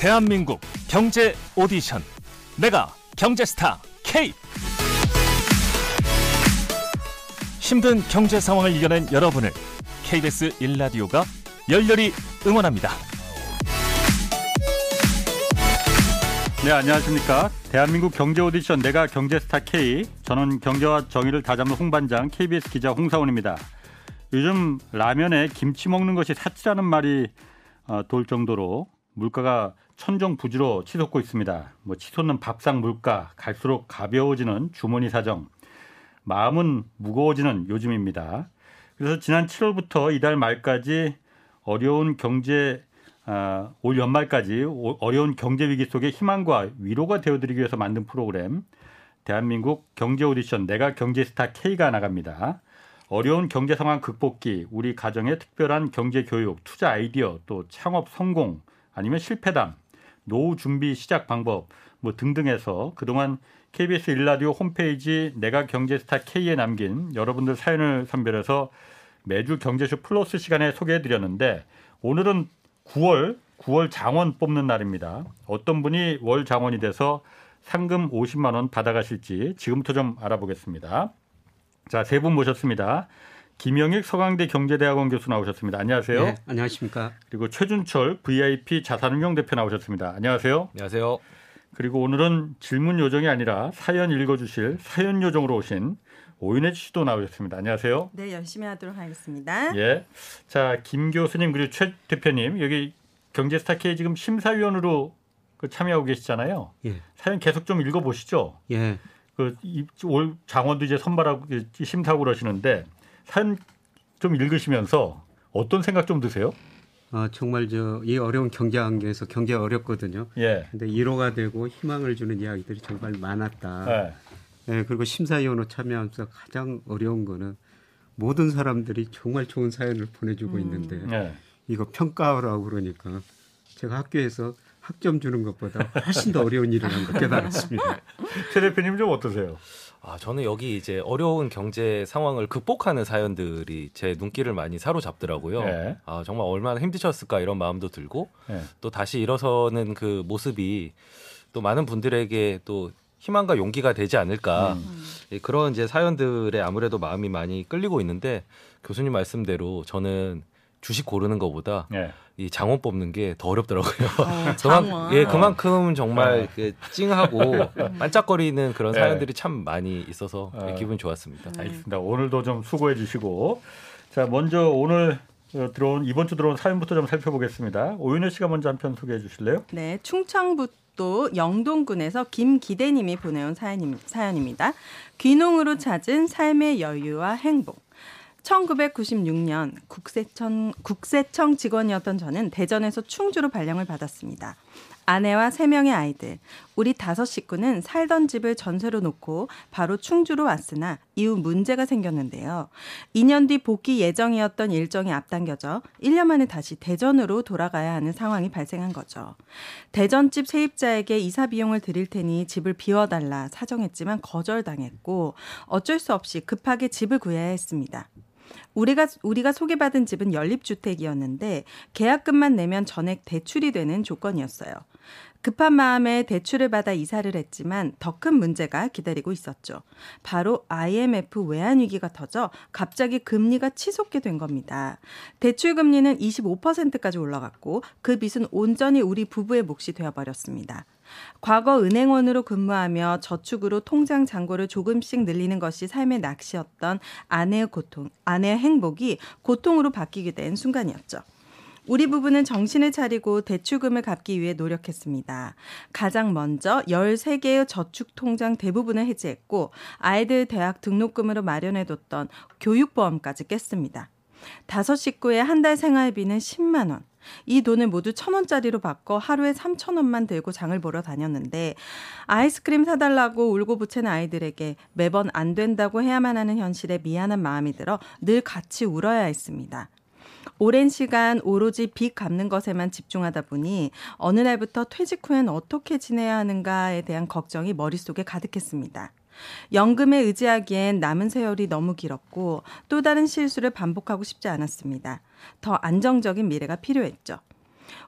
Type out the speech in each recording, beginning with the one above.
대한민국 경제 오디션 내가 경제스타 K 힘든 경제 상황을 이겨낸 여러분을 KBS 1라디오가 열렬히 응원합니다. 네, 안녕하십니까. 대한민국 경제 오디션 내가 경제스타 K. 저는 경제와 정의를 다잡는 홍반장 KBS 기자 홍사원입니다. 요즘 라면에 김치 먹는 것이 사치라는 말이 어, 돌 정도로 물가가 천정부지로 치솟고 있습니다. 뭐 치솟는 밥상 물가, 갈수록 가벼워지는 주머니 사정, 마음은 무거워지는 요즘입니다. 그래서 지난 7월부터 이달 말까지 어려운 경제 아, 올 연말까지 어려운 경제 위기 속에 희망과 위로가 되어드리기 위해서 만든 프로그램 대한민국 경제 오디션 내가 경제스타 K가 나갑니다. 어려운 경제 상황 극복기, 우리 가정의 특별한 경제 교육, 투자 아이디어, 또 창업 성공 아니면 실패담, 노후 준비 시작 방법 뭐 등등해서 그동안 KBS 일라디오 홈페이지 내가 경제스타 K에 남긴 여러분들 사연을 선별해서 매주 경제쇼 플러스 시간에 소개해 드렸는데 오늘은 9월 9월 장원 뽑는 날입니다. 어떤 분이 월 장원이 돼서 상금 50만 원 받아가실지 지금부터 좀 알아보겠습니다. 자, 세 분 모셨습니다. 김영익 서강대 경제대학원 교수 나오셨습니다. 안녕하세요. 네, 안녕하십니까. 그리고 최준철 VIP 자산운용 대표 나오셨습니다. 안녕하세요. 안녕하세요. 그리고 오늘은 질문 요정이 아니라 사연 읽어주실 사연 요정으로 오신 오윤혜 씨도 나오셨습니다. 안녕하세요. 네, 열심히 하도록 하겠습니다. 예. 자, 김 교수님 그리고 최 대표님 여기 경제스타 K 지금 심사위원으로 그 참여하고 계시잖아요. 예. 사연 계속 좀 읽어보시죠. 예. 그올 장원도 이제 선발하고 심사하고 그러시는데 사연 좀 읽으시면서 어떤 생각 좀 드세요? 아, 정말 저 이 어려운 경제 환경에서 경제 어렵거든요. 예. 근데 위로가 되고 희망을 주는 이야기들이 정말 많았다. 예. 네, 그리고 심사위원으로 참여하면서 가장 어려운 거는 모든 사람들이 정말 좋은 사연을 보내주고 음. 있는데 네. 이거 평가하라고 그러니까 제가 학교에서 학점 주는 것보다 훨씬 더 어려운 일을 한걸 깨달았습니다. 최 대표님 좀 어떠세요? 아, 저는 여기 이제 어려운 경제 상황을 극복하는 사연들이 제 눈길을 많이 사로잡더라고요. 네. 아, 정말 얼마나 힘드셨을까 이런 마음도 들고 네. 또 다시 일어서는 그 모습이 또 많은 분들에게 또 희망과 용기가 되지 않을까 음. 예, 그런 이제 사연들에 아무래도 마음이 많이 끌리고 있는데 교수님 말씀대로 저는 주식 고르는 것보다 네. 이 장원 뽑는 게 더 어렵더라고요. 어, 그만, 예, 그만큼 정말 네. 찡하고 반짝거리는 그런 네. 사연들이 네. 참 많이 있어서 어. 기분 좋았습니다. 네. 알겠습니다. 오늘도 좀 수고해 주시고 자 먼저 오늘 어, 들어온 이번 주 들어온 사연부터 좀 살펴보겠습니다. 오윤혜 씨가 먼저 한 편 소개해 주실래요? 네, 충청북도 영동군에서 김기대님이 보내온 사연입니다. 귀농으로 찾은 삶의 여유와 행복. 1996년 국세청, 국세청 직원이었던 저는 대전에서 충주로 발령을 받았습니다. 아내와 세 명의 아이들, 우리 다섯 식구는 살던 집을 전세로 놓고 바로 충주로 왔으나 이후 문제가 생겼는데요. 2년 뒤 복귀 예정이었던 일정이 앞당겨져 1년 만에 다시 대전으로 돌아가야 하는 상황이 발생한 거죠. 대전집 세입자에게 이사 비용을 드릴 테니 집을 비워달라 사정했지만 거절당했고 어쩔 수 없이 급하게 집을 구해야 했습니다. 우리가 우리가 소개받은 집은 연립주택이었는데 계약금만 내면 전액 대출이 되는 조건이었어요. 급한 마음에 대출을 받아 이사를 했지만 더 큰 문제가 기다리고 있었죠. 바로 IMF 외환 위기가 터져 갑자기 금리가 치솟게 된 겁니다. 대출 금리는 25%까지 올라갔고 그 빚은 온전히 우리 부부의 몫이 되어 버렸습니다. 과거 은행원으로 근무하며 저축으로 통장 잔고를 조금씩 늘리는 것이 삶의 낚시였던 아내의 고통, 아내의 행복이 고통으로 바뀌게 된 순간이었죠. 우리 부부는 정신을 차리고 대출금을 갚기 위해 노력했습니다. 가장 먼저 13개의 저축 통장 대부분을 해지했고 아이들 대학 등록금으로 마련해뒀던 교육보험까지 깼습니다. 다섯 식구의 한 달 생활비는 10만 원. 이 돈을 모두 천 원짜리로 바꿔 하루에 삼천 원만 들고 장을 보러 다녔는데 아이스크림 사달라고 울고 부채는 아이들에게 매번 안 된다고 해야만 하는 현실에 미안한 마음이 들어 늘 같이 울어야 했습니다. 오랜 시간 오로지 빚 갚는 것에만 집중하다 보니 어느 날부터 퇴직 후엔 어떻게 지내야 하는가에 대한 걱정이 머릿속에 가득했습니다. 연금에 의지하기엔 남은 세월이 너무 길었고 또 다른 실수를 반복하고 싶지 않았습니다. 더 안정적인 미래가 필요했죠.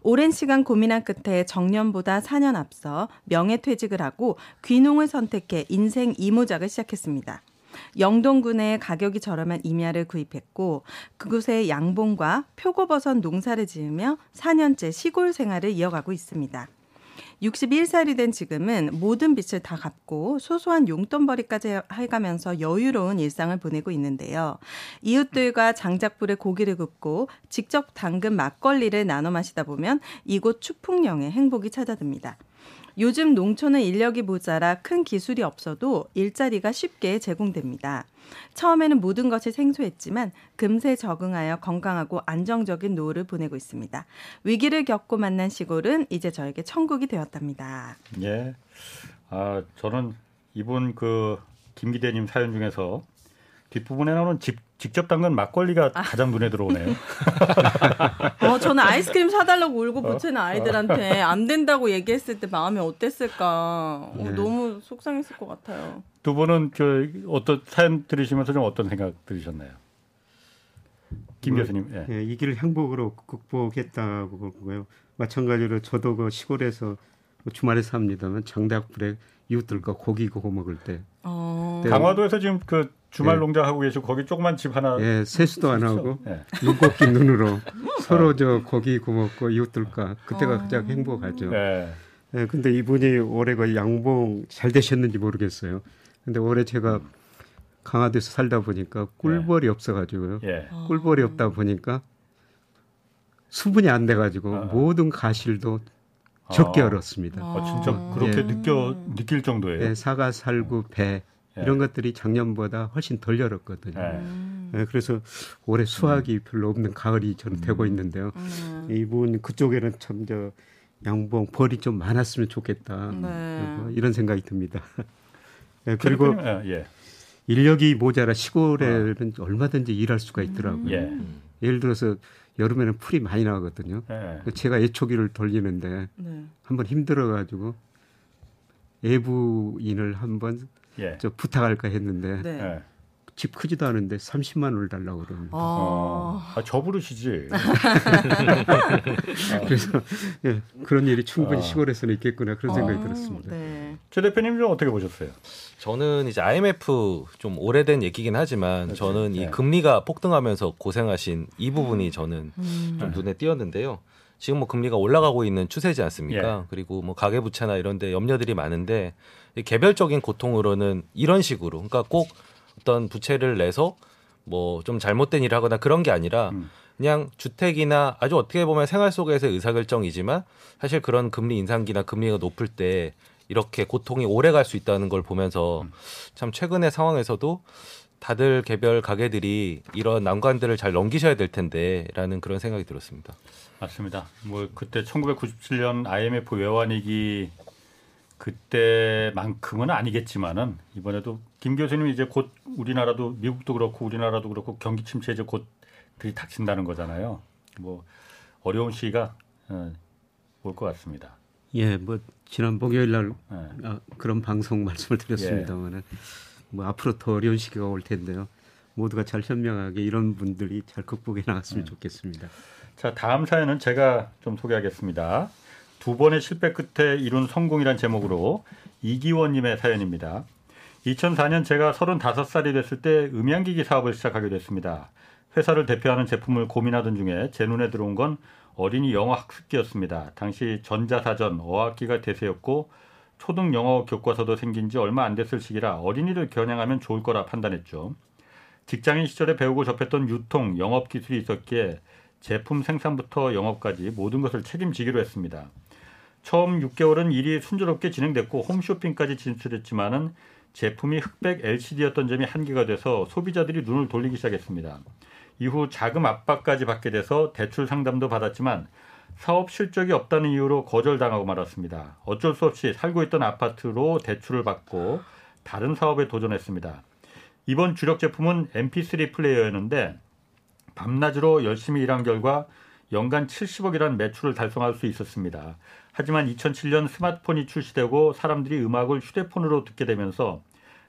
오랜 시간 고민한 끝에 정년보다 4년 앞서 명예퇴직을 하고 귀농을 선택해 인생 이모작을 시작했습니다. 영동군에 가격이 저렴한 임야를 구입했고 그곳에 양봉과 표고버섯 농사를 지으며 4년째 시골 생활을 이어가고 있습니다. 61살이 된 지금은 모든 빚을 다 갚고 소소한 용돈벌이까지 해가면서 여유로운 일상을 보내고 있는데요. 이웃들과 장작불에 고기를 굽고 직접 담근 막걸리를 나눠 마시다 보면 이곳 추풍령의 행복이 찾아듭니다. 요즘 농촌은 인력이 모자라 큰 기술이 없어도 일자리가 쉽게 제공됩니다. 처음에는 모든 것이 생소했지만 금세 적응하여 건강하고 안정적인 노후를 보내고 있습니다. 위기를 겪고 만난 시골은 이제 저에게 천국이 되었답니다. 예. 아, 저는 이분 그 김기대님 사연 중에서 뒷부분에 나오는 집, 직접 담근 막걸리가 아. 가장 눈에 들어오네요. 어, 저는 아이스크림 사달라고 울고 보채는 어? 아이들한테 안 된다고 얘기했을 때 마음이 어땠을까. 어, 네. 너무 속상했을 것 같아요. 두 분은 저 어떤 사연 들으시면서 좀 어떤 생각 들으셨나요? 김 뭐, 교수님. 예. 예, 이 길을 행복으로 극복했다고 보고요. 마찬가지로 저도 그 시골에서 주말에 삽니다만 장대학 불에 이웃들과 고기 구워 먹을 때. 어... 강화도에서 지금 그 주말 예. 농장 하고 계시고 거기 조그만 집 하나. 예, 세수도 안 하고 예. 눈곱기 눈으로 서로 저 고기 구워 먹고 이웃들과 그때가 어... 가장 행복하죠. 예. 예, 근데 이분이 올해 그 양봉 잘 되셨는지 모르겠어요. 근데 올해 제가 강화도에서 살다 보니까 꿀벌이 예. 없어가지고요. 예. 꿀벌이 없다 보니까 수분이 안 돼가지고 아. 모든 가실도 적게 아. 얼었습니다. 아, 진짜 그렇게 예. 느껴 느낄 정도예요. 예, 사과, 살구, 배 예. 이런 것들이 작년보다 훨씬 덜 열었거든요. 예. 예, 그래서 올해 수확이 음. 별로 없는 가을이 저는 음. 되고 있는데요. 음. 이분 그쪽에는 참 저 양봉 벌이 좀 많았으면 좋겠다 네. 뭐 이런 생각이 듭니다. 예, 그리고 예. 인력이 모자라 시골에는 어. 얼마든지 일할 수가 있더라고요. 예. 예를 들어서 여름에는 풀이 많이 나거든요. 네. 제가 애초기를 돌리는데 네. 한번 힘들어가지고 애부인을 한번 예. 저 부탁할까 했는데 네. 예. 집 크지도 않은데 30만 원을 달라고 그럽니다. 아, 아 저 부르시지. 그래서 예, 그런 일이 충분히 아. 시골에서는 있겠구나 그런 생각이 아, 들었습니다. 네. 최 대표님 좀 어떻게 보셨어요? 저는 이제 IMF 좀 오래된 얘기긴 하지만 그렇지. 저는 네. 이 금리가 폭등하면서 고생하신 이 부분이 저는 음. 좀 눈에 띄었는데요. 지금 뭐 금리가 올라가고 있는 추세지 않습니까? 예. 그리고 뭐 가계부채나 이런 데 염려들이 많은데 개별적인 고통으로는 이런 식으로 그러니까 꼭 어떤 부채를 내서 뭐 좀 잘못된 일을 하거나 그런 게 아니라 음. 그냥 주택이나 아주 어떻게 보면 생활 속에서의 의사결정이지만 사실 그런 금리 인상기나 금리가 높을 때 이렇게 고통이 오래 갈 수 있다는 걸 보면서 음. 참 최근의 상황에서도 다들 개별 가게들이 이런 난관들을 잘 넘기셔야 될 텐데라는 그런 생각이 들었습니다. 맞습니다. 뭐 그때 1997년 IMF 외환위기 그때만큼은 아니겠지만은 이번에도 김 교수님 이제 곧 우리나라도 미국도 그렇고 우리나라도 그렇고 경기 침체 이제 곧 들이닥친다는 거잖아요. 뭐 어려운 시기가 어, 올것 같습니다. 예, 뭐 지난 목요일 날 네. 아, 그런 방송 말씀을 드렸습니다만은 예. 뭐 앞으로 더 어려운 시기가 올 텐데요. 모두가 잘 현명하게 이런 분들이 잘 극복해 나갔으면 네. 좋겠습니다. 자, 다음 사연은 제가 좀 소개하겠습니다. 두 번의 실패 끝에 이룬 성공이란 제목으로 이기원님의 사연입니다. 2004년 제가 35살이 됐을 때 음향기기 사업을 시작하게 됐습니다. 회사를 대표하는 제품을 고민하던 중에 제 눈에 들어온 건 어린이 영어 학습기였습니다. 당시 전자사전, 어학기가 대세였고 초등 영어 교과서도 생긴 지 얼마 안 됐을 시기라 어린이를 겨냥하면 좋을 거라 판단했죠. 직장인 시절에 배우고 접했던 유통, 영업 기술이 있었기에 제품 생산부터 영업까지 모든 것을 책임지기로 했습니다. 처음 6개월은 일이 순조롭게 진행됐고 홈쇼핑까지 진출했지만은 제품이 흑백 LCD였던 점이 한계가 돼서 소비자들이 눈을 돌리기 시작했습니다. 이후 자금 압박까지 받게 돼서 대출 상담도 받았지만 사업 실적이 없다는 이유로 거절당하고 말았습니다. 어쩔 수 없이 살고 있던 아파트로 대출을 받고 다른 사업에 도전했습니다. 이번 주력 제품은 MP3 플레이어였는데 밤낮으로 열심히 일한 결과 연간 70억이라는 매출을 달성할 수 있었습니다. 하지만 2007년 스마트폰이 출시되고 사람들이 음악을 휴대폰으로 듣게 되면서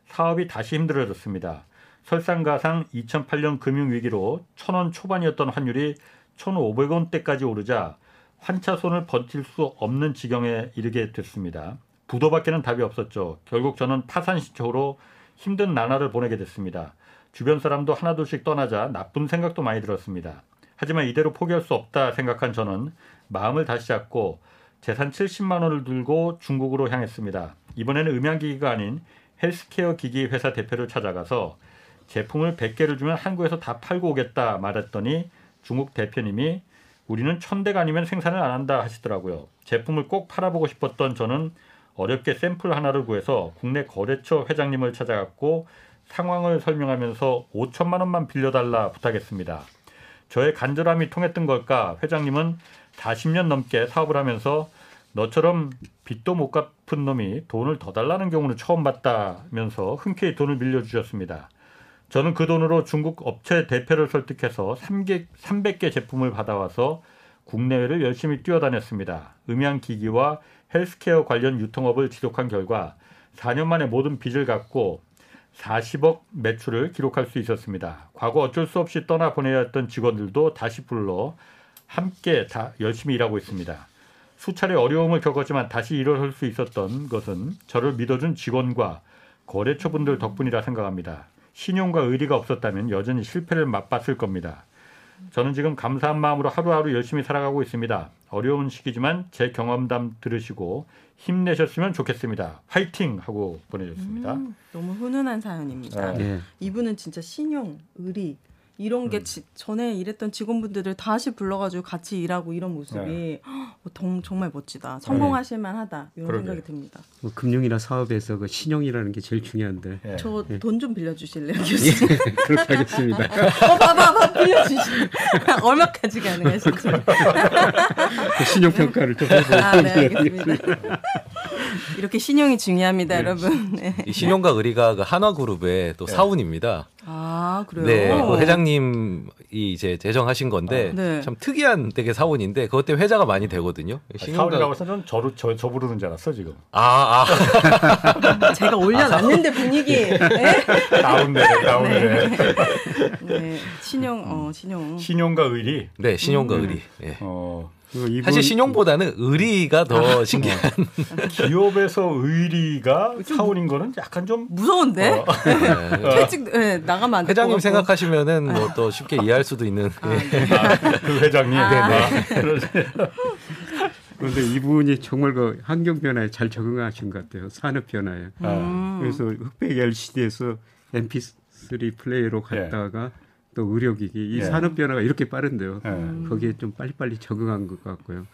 사업이 다시 힘들어졌습니다. 설상가상 2008년 금융위기로 1000원 초반이었던 환율이 1,500원대까지 오르자 환차손을 버틸 수 없는 지경에 이르게 됐습니다. 부도밖에는 답이 없었죠. 결국 저는 파산 신청으로 힘든 나날을 보내게 됐습니다. 주변 사람도 하나둘씩 떠나자 나쁜 생각도 많이 들었습니다. 하지만 이대로 포기할 수 없다 생각한 저는 마음을 다시 잡고 재산 70만 원을 들고 중국으로 향했습니다. 이번에는 음향기기가 아닌 헬스케어 기기 회사 대표를 찾아가서 제품을 100개를 주면 한국에서 다 팔고 오겠다 말했더니 중국 대표님이 우리는 천대가 아니면 생산을 안 한다 하시더라고요. 제품을 꼭 팔아보고 싶었던 저는 어렵게 샘플 하나를 구해서 국내 거래처 회장님을 찾아갔고 상황을 설명하면서 5천만 원만 빌려달라 부탁했습니다. 저의 간절함이 통했던 걸까 회장님은 40년 넘게 사업을 하면서 너처럼 빚도 못 갚은 놈이 돈을 더 달라는 경우는 처음 봤다면서 흔쾌히 돈을 빌려주셨습니다. 저는 그 돈으로 중국 업체 대표를 설득해서 3개, 300개 제품을 받아와서 국내외를 열심히 뛰어다녔습니다. 음향기기와 헬스케어 관련 유통업을 지속한 결과 4년 만에 모든 빚을 갚고 40억 매출을 기록할 수 있었습니다. 과거 어쩔 수 없이 떠나보내야 했던 직원들도 다시 불러 함께 다 열심히 일하고 있습니다. 수차례 어려움을 겪었지만 다시 일어설 수 있었던 것은 저를 믿어준 직원과 거래처분들 덕분이라 생각합니다. 신용과 의리가 없었다면 여전히 실패를 맛봤을 겁니다. 저는 지금 감사한 마음으로 하루하루 열심히 살아가고 있습니다. 어려운 시기지만 제 경험담 들으시고 힘내셨으면 좋겠습니다. 화이팅 하고 보내줬습니다. 음, 너무 훈훈한 사연입니다. 네. 이분은 진짜 신용, 의리, 이런 게 음. 지, 전에 일했던 직원분들을 다시 불러가지고 같이 일하고 이런 모습이 네. 어, 정말 멋지다. 성공하실 만하다. 이런 그러게. 생각이 듭니다. 뭐 금융이나 사업에서 그 신용이라는 게 제일 중요한데. 네. 저돈 좀 빌려주실래요, 교수님? 예, 그렇게 하겠습니다. 어, 봐봐, 봐, 빌려주시. 얼마까지 가능하실지. 그 신용평가를 좀 해보고. 아, 네, 알겠습니다. 이렇게 신용이 중요합니다, 네. 여러분. 네. 이 신용과 의리가 그 한화그룹의 또 네. 사운입니다. 아, 그래요? 네, 그 회장님이 이제 제정하신 건데 아, 네. 참 특이한 되게 사원인데 그것 때문에 회자가 많이 되거든요. 사원이라고 해서 는 저로 저, 저 부르는 줄 알았어 지금. 아, 아. 제가 올려놨는데 분위기. 네? 나온네, 나온네. 네. 네. 신용, 어, 신용. 신용과 의리. 네, 신용과 음. 의리. 네. 어. 이분... 사실 신용보다는 의리가 더 아, 신기한. 기업에서 의리가 사원인 거는 약간 좀 무서운데. 어. 퇴직 네, 나가면 안 돼. 회장님 생각하시면은 뭐 또 쉽게 이해할 수도 있는. 아, 네. 아, 그 회장님. 아. 네네. 그런데 이분이 정말 그 환경 변화에 잘 적응하신 것 같아요. 산업 변화에. 음. 그래서 흑백 LCD에서 MP3 플레이로 갔다가 예. 또 의료기기 이 예. 산업 변화가 이렇게 빠른데요. 예. 거기에 좀 빨리빨리 적응한 것 같고요.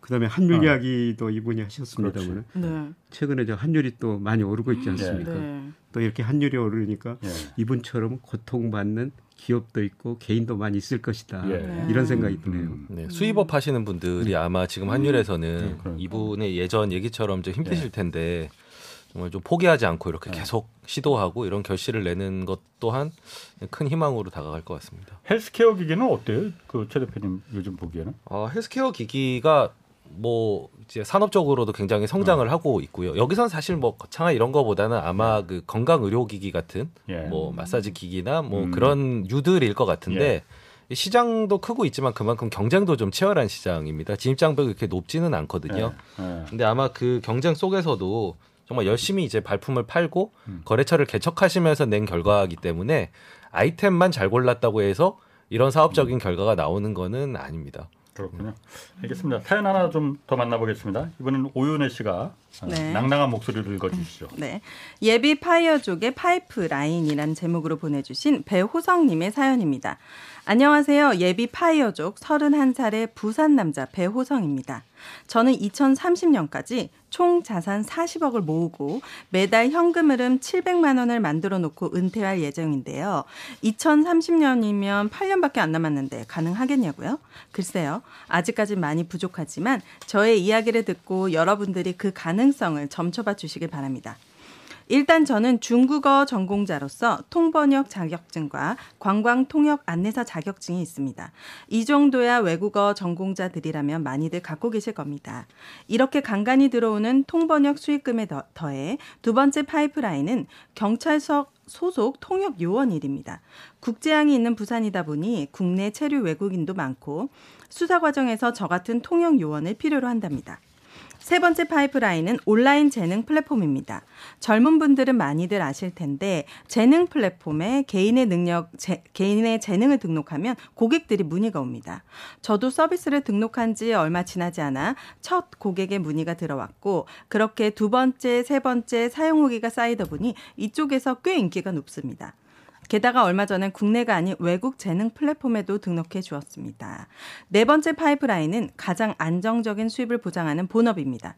그다음에 환율 어. 이야기도 이분이 하셨습니다만 네. 최근에 저 환율이 또 많이 오르고 있지 않습니까? 네. 또 이렇게 환율이 오르니까 예. 이분처럼 고통받는 기업도 있고 개인도 많이 있을 것이다 예. 이런 생각이 드네요. 음. 네, 수입업 하시는 분들이 네. 아마 지금 환율에서는 네, 이분의 예전 얘기처럼 좀 힘드실 예. 텐데 정말 좀 포기하지 않고 이렇게 네. 계속 시도하고 이런 결실을 내는 것 또한 큰 희망으로 다가갈 것 같습니다. 헬스케어 기기는 어때요? 그 최 대표님 요즘 보기에는? 어, 헬스케어 기기가 뭐 이제 산업적으로도 굉장히 성장을 어. 하고 있고요. 여기선 사실 뭐 거창한 이런 거보다는 아마 네. 그 건강 의료 기기 같은 예. 뭐 마사지 기기나 뭐 음. 그런 유들일 것 같은데 예. 시장도 크고 있지만 그만큼 경쟁도 좀 치열한 시장입니다. 진입 장벽이 그렇게 높지는 않거든요. 예. 예. 근데 아마 그 경쟁 속에서도 정말 열심히 이제 발품을 팔고 음. 거래처를 개척하시면서 낸 결과이기 때문에 아이템만 잘 골랐다고 해서 이런 사업적인 음. 결과가 나오는 거는 아닙니다. 그렇군요. 알겠습니다. 사연 하나 좀 더 만나보겠습니다. 이번엔 오윤혜 씨가 네. 낭낭한 목소리를 읽어주시죠. 네. 예비 파이어족의 파이프라인이란 제목으로 보내주신 배호성님의 사연입니다. 안녕하세요. 예비 파이어족 31살의 부산 남자 배호성입니다. 저는 2030년까지 총 자산 40억을 모으고 매달 현금 흐름 700만 원을 만들어 놓고 은퇴할 예정인데요. 2030년이면 8년밖에 안 남았는데 가능하겠냐고요? 글쎄요. 아직까지 많이 부족하지만 저의 이야기를 듣고 여러분들이 그 가능성을 점쳐봐 주시길 바랍니다. 일단 저는 중국어 전공자로서 통번역 자격증과 관광 통역 안내사 자격증이 있습니다. 이 정도야 외국어 전공자들이라면 많이들 갖고 계실 겁니다. 이렇게 간간히 들어오는 통번역 수익금에 더해 두 번째 파이프라인은 경찰서 소속 통역 요원 일입니다. 국제항이 있는 부산이다 보니 국내 체류 외국인도 많고 수사 과정에서 저 같은 통역 요원을 필요로 한답니다. 세 번째 파이프라인은 온라인 재능 플랫폼입니다. 젊은 분들은 많이들 아실 텐데 재능 플랫폼에 개인의 능력, 제, 개인의 재능을 등록하면 고객들이 문의가 옵니다. 저도 서비스를 등록한 지 얼마 지나지 않아 첫 고객의 문의가 들어왔고 그렇게 두 번째, 세 번째 사용 후기가 쌓이다 보니 이쪽에서 꽤 인기가 높습니다. 게다가 얼마 전엔 국내가 아닌 외국 재능 플랫폼에도 등록해 주었습니다. 네 번째 파이프라인은 가장 안정적인 수입을 보장하는 본업입니다.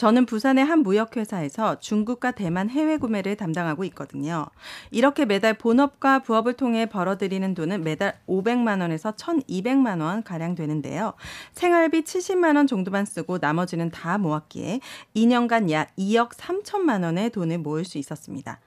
저는 부산의 한 무역회사에서 중국과 대만 해외 구매를 담당하고 있거든요. 이렇게 매달 본업과 부업을 통해 벌어들이는 돈은 매달 500만 원에서 1,200만 원 가량 되는데요. 생활비 70만 원 정도만 쓰고 나머지는 다 모았기에 2년간 약 2억 3천만 원의 돈을 모을 수 있었습니다.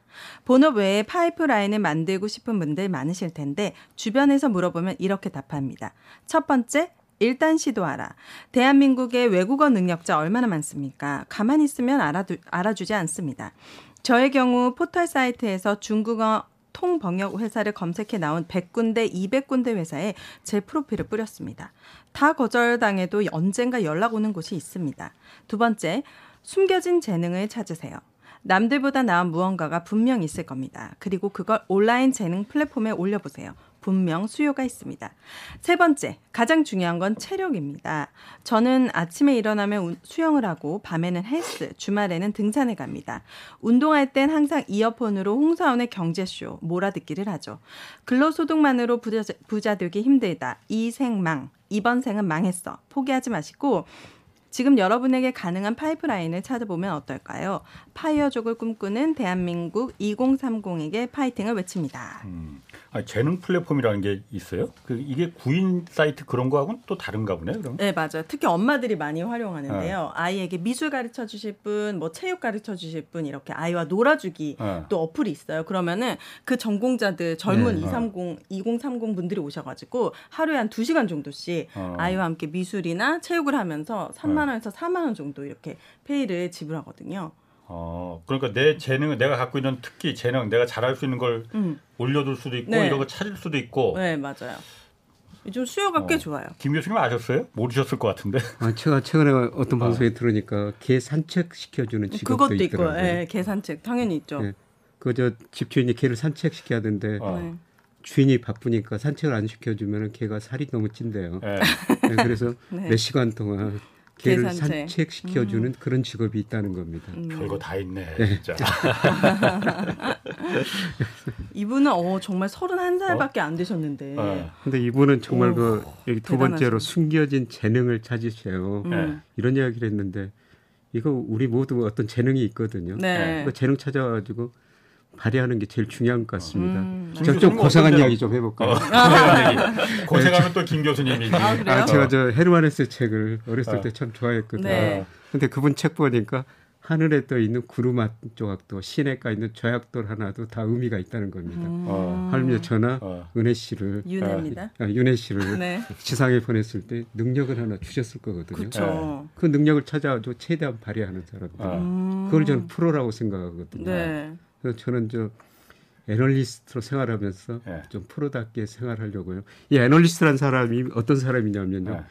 본업 외에 파이프라인을 만들고 싶은 분들 많으실 텐데 주변에서 물어보면 이렇게 답합니다. 첫 번째, 일단 시도하라. 대한민국의 외국어 능력자 얼마나 많습니까? 가만히 있으면 알아두, 알아주지 않습니다. 저의 경우 포털 사이트에서 중국어 통번역 회사를 검색해 나온 100군데, 200군데 회사에 제 프로필을 뿌렸습니다. 다 거절당해도 언젠가 연락 오는 곳이 있습니다. 두 번째, 숨겨진 재능을 찾으세요. 남들보다 나은 무언가가 분명 있을 겁니다. 그리고 그걸 온라인 재능 플랫폼에 올려보세요. 분명 수요가 있습니다. 세 번째, 가장 중요한 건 체력입니다. 저는 아침에 일어나면 수영을 하고 밤에는 헬스, 주말에는 등산에 갑니다. 운동할 땐 항상 이어폰으로 홍사원의 경제쇼 몰아듣기를 하죠. 근로소득만으로 부자, 부자 되기 힘들다. 이 생망. 이번 생은 망했어. 포기하지 마시고 지금 여러분에게 가능한 파이프라인을 찾아보면 어떨까요? 파이어족을 꿈꾸는 대한민국 2030에게 파이팅을 외칩니다. 음. 아, 재능 플랫폼이라는 게 있어요? 그 이게 구인 사이트 그런 거하고는 또 다른가 보네. 그럼? 네, 맞아요. 특히 엄마들이 많이 활용하는데요. 네. 아이에게 미술 가르쳐 주실 분, 뭐 체육 가르쳐 주실 분 이렇게 아이와 놀아주기 네. 또 어플이 있어요. 그러면은 그 전공자들 젊은 네. 230, 2030 분들이 오셔가지고 하루에 한 2시간 정도씩 어. 아이와 함께 미술이나 체육을 하면서 3만 원에서 4만 원 정도 이렇게 페이를 지불하거든요. 어, 그러니까 내 재능을 내가 갖고 있는 특기 재능, 내가 잘할 수 있는 걸 음. 올려둘 수도 있고 네. 이런 거 찾을 수도 있고. 네, 맞아요. 요즘 수요가 어, 꽤 좋아요. 김 교수님 아셨어요? 모르셨을 것 같은데. 아, 제가 최근에 어떤 방송에 어. 들으니까 개 산책 시켜주는 직업도 그것도 있더라고요. 있고, 예, 개 산책 당연히 있죠. 네. 그저 집주인이 개를 산책 시켜야 하는데 어. 주인이 바쁘니까 산책을 안 시켜주면 개가 살이 너무 찐대요. 네. 네, 그래서 네. 몇 시간 동안 개를 산책. 산책시켜주는 음. 그런 직업이 있다는 겁니다. 음. 별거 다 있네, 네. 진짜. 이분은 어, 정말 31살밖에 어? 안 되셨는데. 어. 근데 이분은 정말 오, 그 여기 두 번째로 숨겨진 재능을 찾으세요. 음. 이런 이야기를 했는데 이거 우리 모두 어떤 재능이 있거든요. 네. 그 재능 찾아가지고 발휘하는 게 제일 중요한 것 같습니다. 음, 좀 고상한 이야기 좀 해볼까요? 어, 고생하면 또 김 교수님이지. 아, 아, 제가 저 헤르만헤스 책을 어렸을 어. 때참 좋아했거든요. 네. 근데 그분 책 보니까 하늘에 떠 있는 구름 한 조각도 시내가 있는 조약돌 하나도 다 의미가 있다는 겁니다. 음. 어. 하물며 저나 어. 은혜 씨를 윤혜입니다. 아, 윤혜 씨를 네. 지상에 보냈을 때 능력을 하나 주셨을 거거든요. 네. 그 능력을 찾아가지고 최대한 발휘하는 사람들. 음. 그걸 저는 프로라고 생각하거든요. 네. 그래서 저는 저 애널리스트로 생활하면서 네. 좀 프로답게 생활하려고요. 이 애널리스트란 사람이 어떤 사람이냐면요. 네.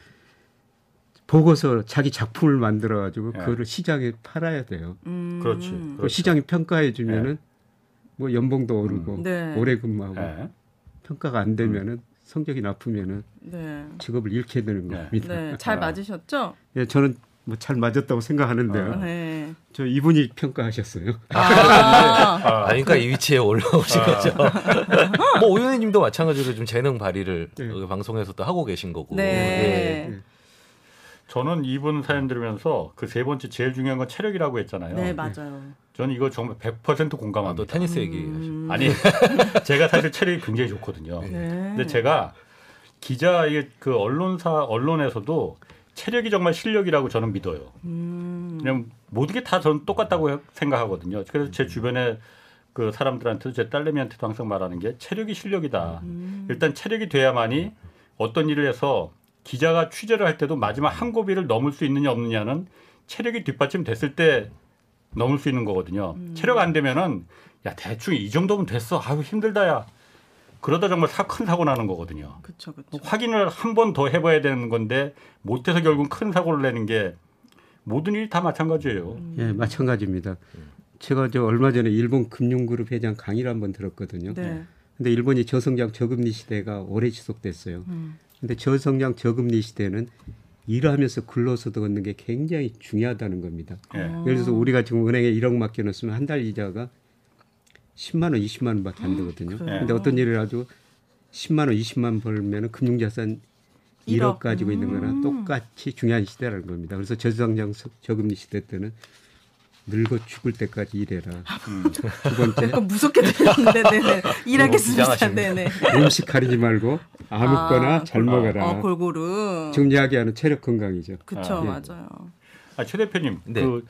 보고서 자기 작품을 만들어 가지고 네. 그거를 시장에 팔아야 돼요. 음. 그렇지. 그렇죠. 시장이 평가해 주면은 뭐 연봉도 오르고 음. 네. 오래 근무하고 네. 평가가 안 되면은 음. 성적이 나쁘면은 네. 직업을 잃게 되는 겁니다. 네. 잘 맞으셨죠? 예, 저는 뭐 잘 맞았다고 생각하는데요. 아, 네. 저 이분이 평가하셨어요. 아, 아, 그러니까 이 위치에 올라오신 아. 거죠. 뭐 오윤혜님도 마찬가지로 좀 재능 발휘를 네. 방송에서 또 하고 계신 거고. 네. 네. 저는 이분 사연 들으면서 그 세 번째 제일 중요한 건 체력이라고 했잖아요. 네, 맞아요. 저는 이거 정말 100% 공감합니다. 아, 또 테니스 얘기. 음. 아니, 제가 사실 체력이 굉장히 좋거든요. 네. 근데 제가 기자 의 그 언론사 언론에서도 체력이 정말 실력이라고 저는 믿어요. 음. 그냥 모든 게 다 저는 똑같다고 생각하거든요. 그래서 제 주변에 그 사람들한테도 제 딸내미한테도 항상 말하는 게 체력이 실력이다. 음. 일단 체력이 돼야만이 어떤 일을 해서 기자가 취재를 할 때도 마지막 한 고비를 넘을 수 있느냐 없느냐는 체력이 뒷받침 됐을 때 넘을 수 있는 거거든요. 음. 체력 안 되면은 야 대충 이 정도면 됐어. 아유 힘들다야. 그러다 정말 사, 큰 사고 나는 거거든요. 그렇죠, 그렇죠. 확인을 한 번 더 해봐야 되는 건데 못해서 결국 큰 사고를 내는 게 모든 일이 다 마찬가지예요. 음. 예, 마찬가지입니다. 제가 저 얼마 전에 일본 금융그룹 회장 강의를 한 번 들었거든요. 네. 근데 일본이 저성장 저금리 시대가 오래 지속됐어요. 음. 근데 저성장 저금리 시대는 일하면서 근로소득 얻는 게 굉장히 중요하다는 겁니다. 네. 예를 들어서 우리가 지금 은행에 1억 맡겨놓으면 한 달 이자가 10만 원, 20만 원밖에 안 되거든요. 음, 근데 어떤 일을 아주 10만 원, 20만 원 벌면은 금융자산 1억, 1억 가지고 음. 있는 거나 음. 똑같이 중요한 시대라는 겁니다. 그래서 저성장 저금리 시대 때는 늙어 죽을 때까지 일해라. 음. 두 번째. 약간 무섭게 들렸는데, 네네. 일하겠습니다. 네네. 음식 가리지 말고 아무거나 아, 잘 먹어라. 어, 골고루. 지금 이야기하는 체력 건강이죠. 그렇죠, 아, 네. 맞아요. 아, 최 대표님, 네. 그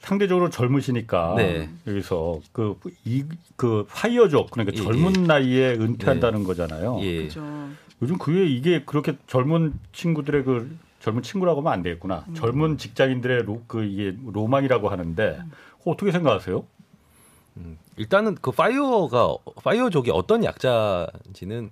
상대적으로 젊으시니까 네. 여기서 그, 이, 그 파이어족 그러니까 예, 젊은 예. 나이에 은퇴한다는 네. 거잖아요. 예. 그렇죠. 요즘 그게 이게 그렇게 젊은 친구들의 그 젊은 친구라고 하면 안 되겠구나. 음. 젊은 직장인들의 로, 그 이게 로망이라고 하는데 음. 어떻게 생각하세요? 음, 일단은 그 FIRE가 파이어족이 어떤 약자인지는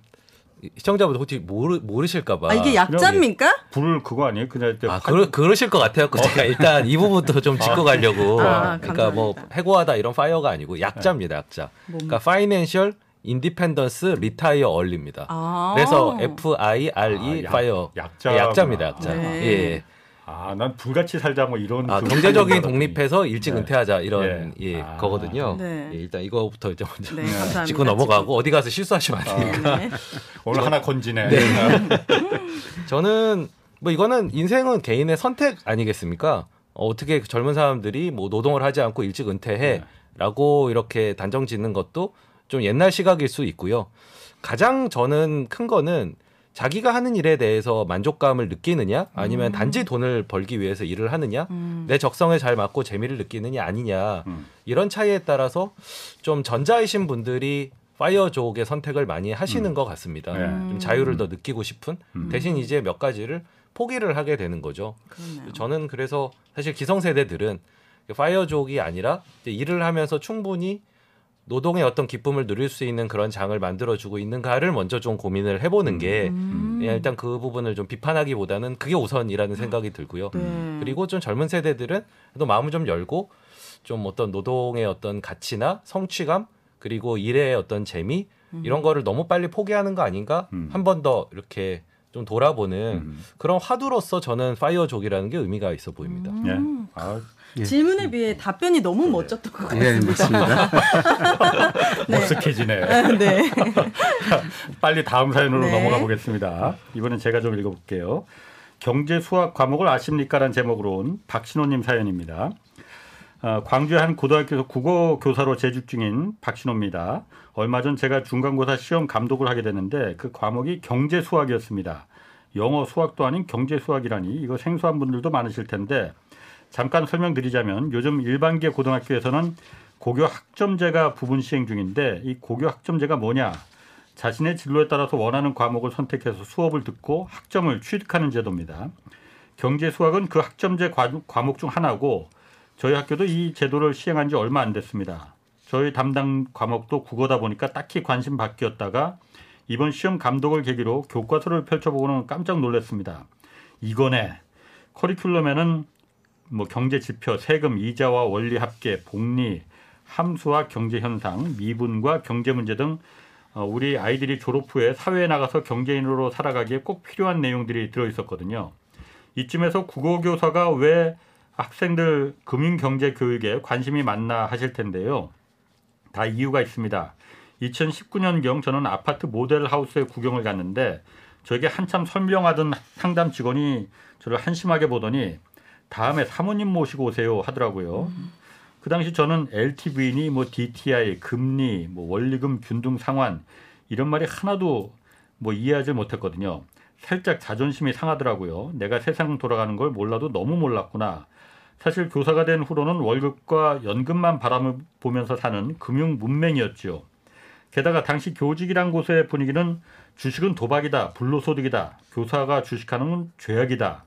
시청자분들 혹시 모르, 모르실까봐. 아, 이게 약자입니까? 불을 그거 아니에요? 그냥 아, 그러, 그러실 것 같아요. 어. 제가 일단 이 부분부터 좀 짚고 가려고. 아, 그러니까 뭐 해고하다 이런 fire가 아니고 약자입니다, 약자. 뭡니까? 그러니까 financial independence retire early입니다. 아~ 그래서 F I R E 아, FIRE 약자 약자입니다, 약자. 네. 예. 아, 난 불같이 살자 뭐 이런 아, 경제적인 독립해서 일찍 네. 은퇴하자 이런 예, 예 아, 거거든요. 네. 예, 일단 이거부터 이제 먼저 네, 짚고 넘어가고 어디 가서 실수하시면 안 되니까. 아, 네. 오늘 하나 건지네. 네. 저는 뭐 이거는 인생은 개인의 선택 아니겠습니까? 어, 떻게 젊은 사람들이 뭐 노동을 하지 않고 일찍 은퇴해라고 이렇게 단정 짓는 것도 좀 옛날 시각일 수 있고요. 가장 저는 큰 거는 자기가 하는 일에 대해서 만족감을 느끼느냐 아니면 음. 단지 돈을 벌기 위해서 일을 하느냐 음. 내 적성에 잘 맞고 재미를 느끼느냐 아니냐 음. 이런 차이에 따라서 좀 전자이신 분들이 파이어족의 선택을 많이 하시는 음. 것 같습니다. 네. 좀 자유를 더 느끼고 싶은 음. 대신 이제 몇 가지를 포기를 하게 되는 거죠. 그렇네요. 저는 그래서 사실 기성세대들은 파이어족이 아니라 일을 하면서 충분히 노동의 어떤 기쁨을 누릴 수 있는 그런 장을 만들어주고 있는가를 먼저 좀 고민을 해보는 게 음. 예, 일단 그 부분을 좀 비판하기보다는 그게 우선이라는 생각이 들고요. 네. 그리고 좀 젊은 세대들은 또 마음을 좀 열고 좀 어떤 노동의 어떤 가치나 성취감 그리고 일의 어떤 재미 음. 이런 거를 너무 빨리 포기하는 거 아닌가 음. 한번 더 이렇게 좀 돌아보는 음. 그런 화두로서 저는 파이어족이라는 게 의미가 있어 보입니다. 음. 예. 아, 예. 질문에 비해 답변이 너무 네. 멋졌던 것 같습니다. 예, 맞습니다. 네. 머쓱해지네. 아, 네. 빨리 다음 사연으로 네. 넘어가 보겠습니다. 이번엔 제가 좀 읽어볼게요. 경제 수학 과목을 아십니까라는 제목으로 온 박신호님 사연입니다. 어, 광주의 한 고등학교에서 국어 교사로 재직 중인 박신호입니다. 얼마 전 제가 중간고사 시험 감독을 하게 됐는데 그 과목이 경제 수학이었습니다. 영어 수학도 아닌 경제 수학이라니 이거 생소한 분들도 많으실 텐데 잠깐 설명드리자면 요즘 일반계 고등학교에서는 고교 학점제가 부분 시행 중인데 이 고교 학점제가 뭐냐? 자신의 진로에 따라서 원하는 과목을 선택해서 수업을 듣고 학점을 취득하는 제도입니다. 경제 수학은 그 학점제 과목 중 하나고 저희 학교도 이 제도를 시행한 지 얼마 안 됐습니다. 저희 담당 과목도 국어다 보니까 딱히 관심 바뀌었다가 이번 시험 감독을 계기로 교과서를 펼쳐보고는 깜짝 놀랐습니다. 이거네. 커리큘럼에는 뭐 경제 지표, 세금, 이자와 원리 합계, 복리, 함수와 경제 현상, 미분과 경제 문제 등 어, 우리 아이들이 졸업 후에 사회에 나가서 경제인으로 살아가기에 꼭 필요한 내용들이 들어 있었거든요. 이쯤에서 국어 교사가 왜 학생들 금융 경제 교육에 관심이 많나 하실 텐데요. 다 이유가 있습니다. 2019년경 저는 아파트 모델 하우스에 구경을 갔는데 저에게 한참 설명하던 상담 직원이 저를 한심하게 보더니 다음에 사모님 모시고 오세요 하더라고요. 음. 그 당시 저는 LTV니 뭐 DTI, 금리, 뭐 원리금 균등 상환 이런 말이 하나도 뭐 이해하지 못했거든요. 살짝 자존심이 상하더라고요. 내가 세상 돌아가는 걸 몰라도 너무 몰랐구나. 사실 교사가 된 후로는 월급과 연금만 바람을 보면서 사는 금융 문맹이었죠. 게다가 당시 교직이란 곳의 분위기는 주식은 도박이다, 불로소득이다, 교사가 주식하는 건 죄악이다,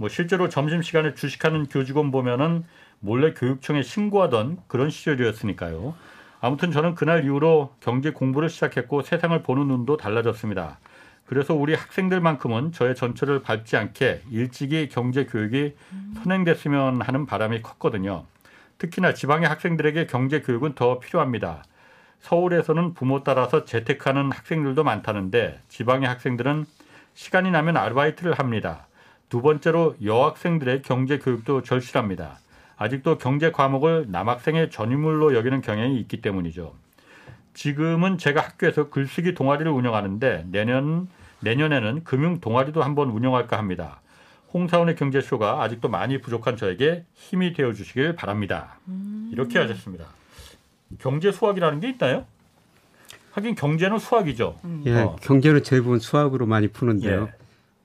뭐 실제로 점심 시간에 주식하는 교직원 보면은 몰래 교육청에 신고하던 그런 시절이었으니까요. 아무튼 저는 그날 이후로 경제 공부를 시작했고 세상을 보는 눈도 달라졌습니다. 그래서 우리 학생들만큼은 저의 전철을 밟지 않게 일찍이 경제 교육이 선행됐으면 하는 바람이 컸거든요. 특히나 지방의 학생들에게 경제 교육은 더 필요합니다. 서울에서는 부모 따라서 재택하는 학생들도 많다는데 지방의 학생들은 시간이 나면 아르바이트를 합니다. 두 번째로 여학생들의 경제 교육도 절실합니다. 아직도 경제 과목을 남학생의 전유물로 여기는 경향이 있기 때문이죠. 지금은 제가 학교에서 글쓰기 동아리를 운영하는데 내년 내년에는 금융 동아리도 한번 운영할까 합니다. 홍사원의 경제쇼가 아직도 많이 부족한 저에게 힘이 되어 주시길 바랍니다. 이렇게 하셨습니다. 경제 수학이라는 게 있나요? 하긴 경제는 수학이죠. 예, 어. 경제는 대부분 수학으로 많이 푸는데요. 예.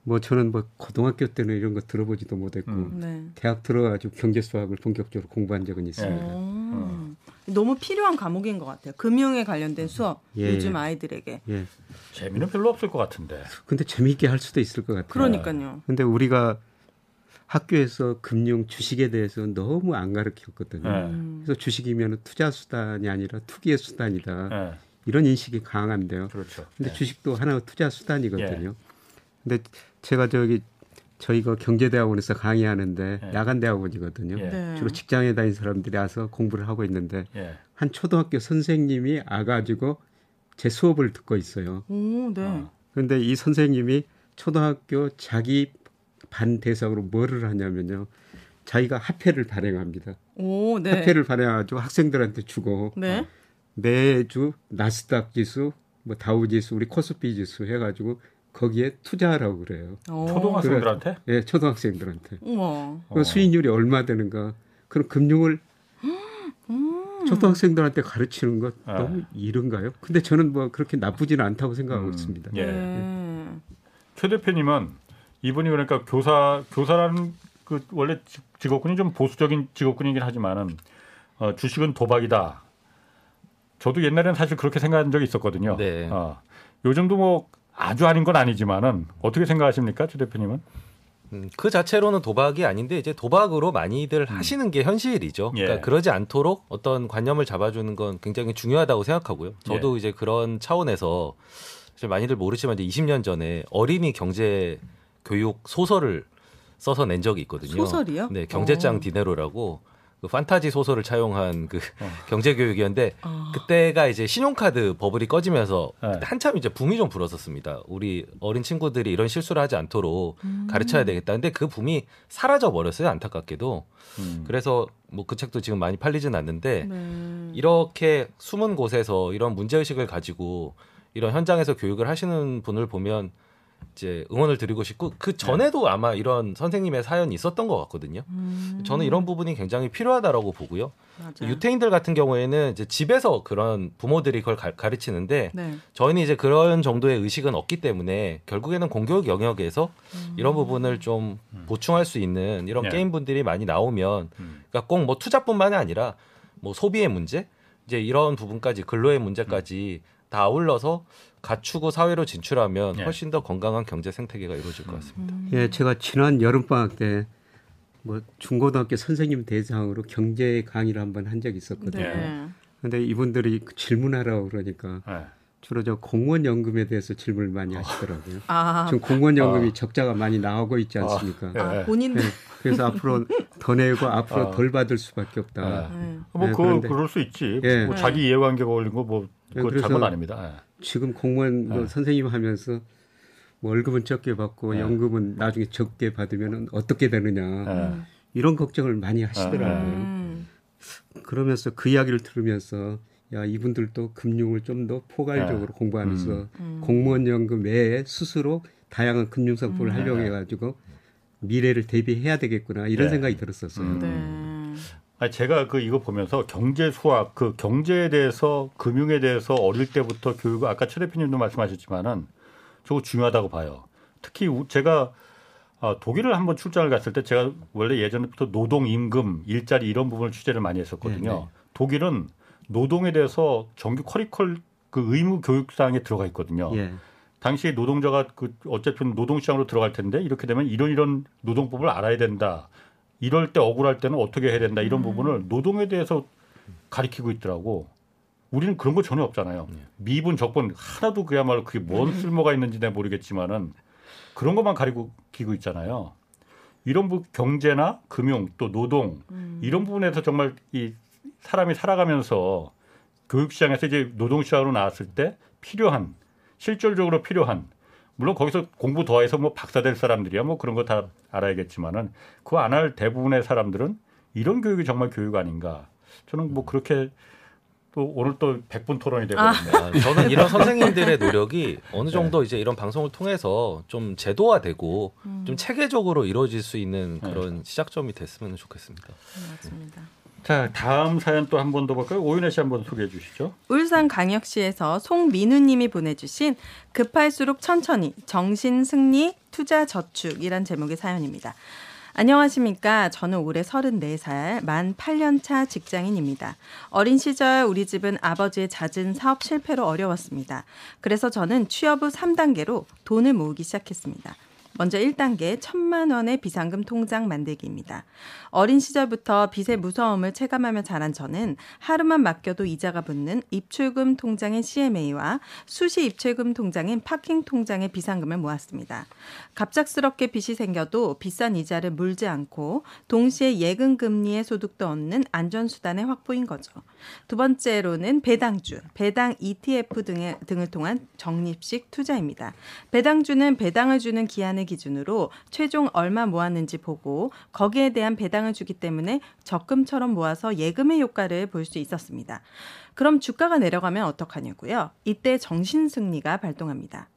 뭐 저는 뭐 고등학교 때는 이런 거 들어보지도 못했고 음. 네. 대학 들어가지고 경제 수학을 본격적으로 공부한 적은 있습니다. 예. 음. 너무 필요한 과목인 것 같아요. 금융에 관련된 수업 예. 요즘 아이들에게. 예. 재미는 별로 없을 것 같은데. 근데 재미있게 할 수도 있을 것 같아요. 그러니까요. 근데 우리가 학교에서 금융 주식에 대해서 너무 안 가르쳤거든요. 음. 그래서 주식이면 투자 수단이 아니라 투기의 수단이다. 네. 이런 인식이 강한데요. 그렇죠. 근데 네. 주식도 하나의 투자 수단이거든요. 예. 근데 제가 저기 저희가 경제대학원에서 강의하는데 예. 야간 대학원이거든요. 예. 네. 주로 직장에 다닌 사람들이 와서 공부를 하고 있는데 예. 한 초등학교 선생님이 와가지고 제 수업을 듣고 있어요. 오, 네. 어. 그런데 이 선생님이 초등학교 자기 반 대상으로 뭐를 하냐면요. 자기가 화폐를 발행합니다. 오, 네. 화폐를 발행해가지고 학생들한테 주고 네. 매주 나스닥 지수, 뭐 다우 지수, 우리 코스피 지수 해가지고 거기에 투자하라고 그래요. 오. 초등학생들한테? 예, 네, 초등학생들한테. 그 수익률이 얼마 되는가? 그럼 금융을 음. 초등학생들한테 가르치는 것 네. 너무 이른가요? 근데 저는 뭐 그렇게 나쁘지는 않다고 생각하고 음. 있습니다. 예. 예. 최 대표님은 이분이 그러니까 교사 교사라는 그 원래 직업군이 좀 보수적인 직업군이긴 하지만은 어, 주식은 도박이다. 저도 옛날에는 사실 그렇게 생각한 적이 있었거든요. 네. 어, 요즘도 뭐 아주 아닌 건 아니지만은 어떻게 생각하십니까, 최 대표님은? 음, 그 자체로는 도박이 아닌데 이제 도박으로 많이들 음. 하시는 게 현실이죠. 예. 그러니까 그러지 않도록 어떤 관념을 잡아주는 건 굉장히 중요하다고 생각하고요. 저도 예. 이제 그런 차원에서 많이들 모르지만 이제 20년 전에 어린이 경제 교육 소설을 써서 낸 적이 있거든요. 소설이요? 네, 경제장 오. 디네로라고 그 판타지 소설을 차용한 그 어. 경제 교육이었는데 어. 그때가 이제 신용카드 버블이 꺼지면서 네. 한참 이제 붐이 좀 불었었습니다. 우리 어린 친구들이 이런 실수를 하지 않도록 음. 가르쳐야 되겠다. 근데 그 붐이 사라져 버렸어요. 안타깝게도. 음. 그래서 뭐 그 책도 지금 많이 팔리진 않는데 네. 이렇게 숨은 곳에서 이런 문제 의식을 가지고 이런 현장에서 교육을 하시는 분을 보면 이제 응원을 드리고 싶고 그 전에도 네. 아마 이런 선생님의 사연이 있었던 것 같거든요. 음. 저는 이런 부분이 굉장히 필요하다라고 보고요. 맞아요. 유태인들 같은 경우에는 이제 집에서 그런 부모들이 그걸 가, 르치는데 네. 저희는 이제 그런 정도의 의식은 없기 때문에 결국에는 공교육 영역에서 음. 이런 부분을 좀 음. 보충할 수 있는 이런 네. 게임 분들이 많이 나오면 음. 그러니까 꼭 뭐 투자뿐만이 아니라 뭐 소비의 문제 이제 이런 부분까지 근로의 문제까지 음. 다 아울러서 갖추고 사회로 진출하면 예. 훨씬 더 건강한 경제 생태계가 이루어질 것 같습니다. 음. 예, 제가 지난 여름 방학 때 뭐 중고등학교 선생님 대상으로 경제 강의를 한번 한 적이 있었거든요. 네. 근데 이분들이 질문하라고 그러니까 네. 주로 저 공무원 연금에 대해서 질문을 많이 하시더라고요. 아. 지금 공무원 연금이 아. 적자가 많이 나오고 있지 않습니까? 아, 아 본인들 네. 그래서 앞으로 더 내고 앞으로 아. 덜 받을 수밖에 없다. 네. 뭐 네, 그, 그럴 수 있지. 예. 뭐 자기 이해관계가 걸린 거뭐 그 잘못 아닙니다. 지금 공무원 뭐 선생님 하면서 뭐 월급은 적게 받고 연금은 나중에 적게 받으면 어떻게 되느냐 이런 걱정을 많이 하시더라고요. 음. 그러면서 그 이야기를 들으면서 야 이분들도 금융을 좀 더 포괄적으로 공부하면서 음. 음. 공무원 연금 외에 스스로 다양한 금융 상품을 음. 활용해 가지고 미래를 대비해야 되겠구나 이런 네. 생각이 들었었어요. 음. 네. 아니 제가 그 이거 보면서 경제 수학 그 경제에 대해서 금융에 대해서 어릴 때부터 교육을 아까 최 대표님도 말씀하셨지만은 저거 중요하다고 봐요. 특히 제가 어, 독일을 한번 출장을 갔을 때 제가 원래 예전부터 노동 임금 일자리 이런 부분을 취재를 많이 했었거든요. 네, 네. 독일은 노동에 대해서 정규 커리컬 그 의무 교육사항에 들어가 있거든요. 예. 당시 노동자가 그 어쨌든 노동시장으로 들어갈 텐데 이렇게 되면 이런 이런 노동법을 알아야 된다. 이럴 때 억울할 때는 어떻게 해야 된다. 이런 음. 부분을 노동에 대해서 가리키고 있더라고. 우리는 그런 거 전혀 없잖아요. 네. 미분 적분 하나도 그야말로 그게 뭔 음. 쓸모가 있는지 내가 모르겠지만은 그런 것만 가리고 기고 있잖아요. 이런 부 경제나 금융 또 노동 음. 이런 부분에서 정말 이 사람이 살아가면서 교육 시장에서 이제 노동 시장으로 나왔을 때 필요한 실질적으로 필요한 물론 거기서 공부 더해서 뭐 박사 될 사람들이야 뭐 그런 거 다 알아야겠지만은 그거 안 할 대부분의 사람들은 이런 교육이 정말 교육 아닌가 저는 뭐 그렇게 또 오늘 또 100분 토론이 되거든요. 아. 저는 이런 선생님들의 노력이 어느 정도 네. 이제 이런 방송을 통해서 좀 제도화되고 음. 좀 체계적으로 이루어질 수 있는 네. 그런 네. 시작점이 됐으면 좋겠습니다. 네, 맞습니다. 자, 다음 사연 또 한 번 더 볼까요? 오윤혜 씨 한 번 소개해 주시죠. 울산광역시에서 송민우 님이 보내주신 급할수록 천천히 정신 승리 투자 저축이란 제목의 사연입니다. 안녕하십니까. 저는 올해 34살, 만 8년차 직장인입니다. 어린 시절 우리 집은 아버지의 잦은 사업 실패로 어려웠습니다. 그래서 저는 취업 후 3단계로 돈을 모으기 시작했습니다. 먼저 1단계 천만 원의 비상금 통장 만들기입니다. 어린 시절부터 빚의 무서움을 체감하며 자란 저는 하루만 맡겨도 이자가 붙는 입출금 통장인 CMA와 수시 입출금 통장인 파킹 통장의 비상금을 모았습니다. 갑작스럽게 빚이 생겨도 비싼 이자를 물지 않고 동시에 예금 금리의 소득도 얻는 안전 수단의 확보인 거죠. 두 번째로는 배당주, 배당 ETF 등을 통한 적립식 투자입니다. 배당주는 배당을 주는 기한을 기준으로 최종 얼마 모았는지 보고 거기에 대한 배당을 주기 때문에 적금처럼 모아서 예금의 효과를 볼 수 있었습니다. 그럼 주가가 내려가면 어떡하냐고요? 이때 정신 승리가 발동합니다.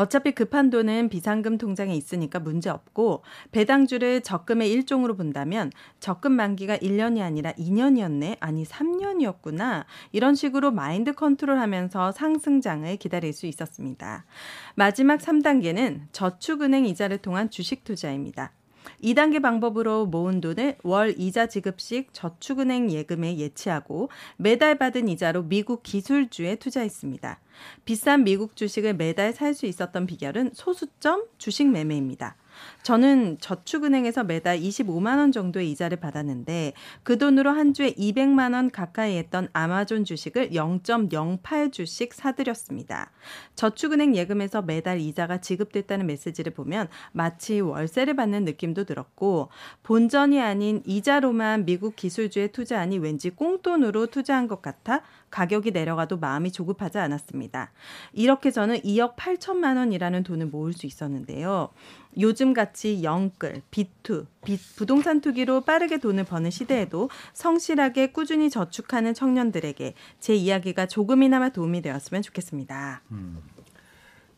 어차피 급한 돈은 비상금 통장에 있으니까 문제 없고 배당주를 적금의 일종으로 본다면 적금 만기가 1년이 아니라 2년이었네. 아니 3년이었구나. 이런 식으로 마인드 컨트롤하면서 상승장을 기다릴 수 있었습니다. 마지막 3단계는 저축은행 이자를 통한 주식 투자입니다. 2단계 방법으로 모은 돈을 월 이자 지급식 저축은행 예금에 예치하고 매달 받은 이자로 미국 기술주에 투자했습니다. 비싼 미국 주식을 매달 살 수 있었던 비결은 소수점 주식 매매입니다. 저는 저축은행에서 매달 25만 원 정도의 이자를 받았는데 그 돈으로 한 주에 200만 원 가까이 했던 아마존 주식을 0.08 주씩 사들였습니다. 저축은행 예금에서 매달 이자가 지급됐다는 메시지를 보면 마치 월세를 받는 느낌도 들었고 본전이 아닌 이자로만 미국 기술주에 투자하니 왠지 꽁돈으로 투자한 것 같아 가격이 내려가도 마음이 조급하지 않았습니다. 이렇게 저는 2억 8천만 원이라는 돈을 모을 수 있었는데요. 요즘 같이 영끌, 비투, 빚, 부동산 투기로 빠르게 돈을 버는 시대에도 성실하게 꾸준히 저축하는 청년들에게 제 이야기가 조금이나마 도움이 되었으면 좋겠습니다. 음.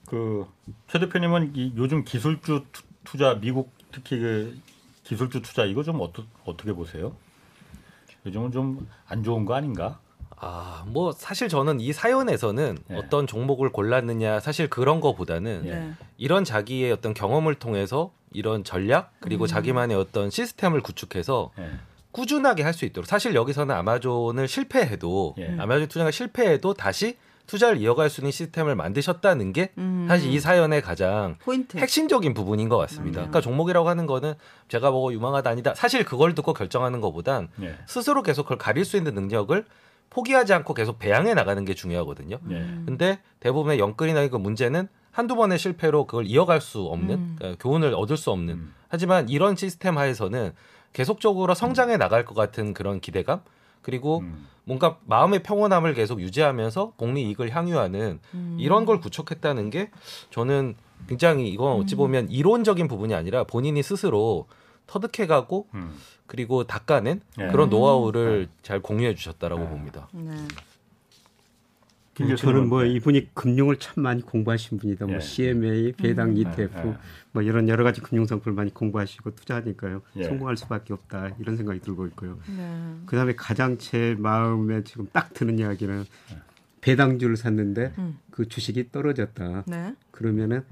그최 대표님은 이 요즘 기술주 투자 미국 특히 그 기술주 투자 이거 좀 어떠, 어떻게 보세요? 요즘은 좀 안 좋은 거 아닌가? 아, 뭐 사실 저는 이 사연에서는 네. 어떤 종목을 골랐느냐 사실 그런 거보다는 네. 이런 자기의 어떤 경험을 통해서 이런 전략 그리고 음. 자기만의 어떤 시스템을 구축해서 네. 꾸준하게 할 수 있도록 사실 여기서는 아마존을 실패해도 예. 아마존 투자가 실패해도 다시 투자를 이어갈 수 있는 시스템을 만드셨다는 게 음. 사실 이 사연의 가장 포인트. 핵심적인 부분인 것 같습니다. 음. 그러니까 종목이라고 하는 거는 제가 보고 유망하다 아니다. 사실 그걸 듣고 결정하는 것보단 예. 스스로 계속 그걸 가릴 수 있는 능력을 포기하지 않고 계속 배양해 나가는 게 중요하거든요. 네. 근데 대부분의 영끌이나 그 문제는 한두 번의 실패로 그걸 이어갈 수 없는 음. 그러니까 교훈을 얻을 수 없는 음. 하지만 이런 시스템 하에서는 계속적으로 성장해 나갈 것 같은 그런 기대감 그리고 음. 뭔가 마음의 평온함을 계속 유지하면서 복리 이익을 향유하는 음. 이런 걸 구축했다는 게 저는 굉장히 이건 어찌 음. 보면 이론적인 부분이 아니라 본인이 스스로 터득해가고 음. 그리고 닦아낸 네. 그런 노하우를 네. 잘 공유해 주셨다라고 네. 봅니다. 네. 음, 저는 뭐 이분이 금융을 참 많이 공부하신 분이다. 뭐 예. CMA, 배당 음. ETF, 예. 뭐 이런 여러 가지 금융 상품을 많이 공부하시고 투자하니까요. 예. 성공할 수밖에 없다 이런 생각이 들고 있고요. 네. 그다음에 가장 제 마음에 지금 딱 드는 이야기는 배당주를 샀는데 음. 그 주식이 떨어졌다. 네. 그러면은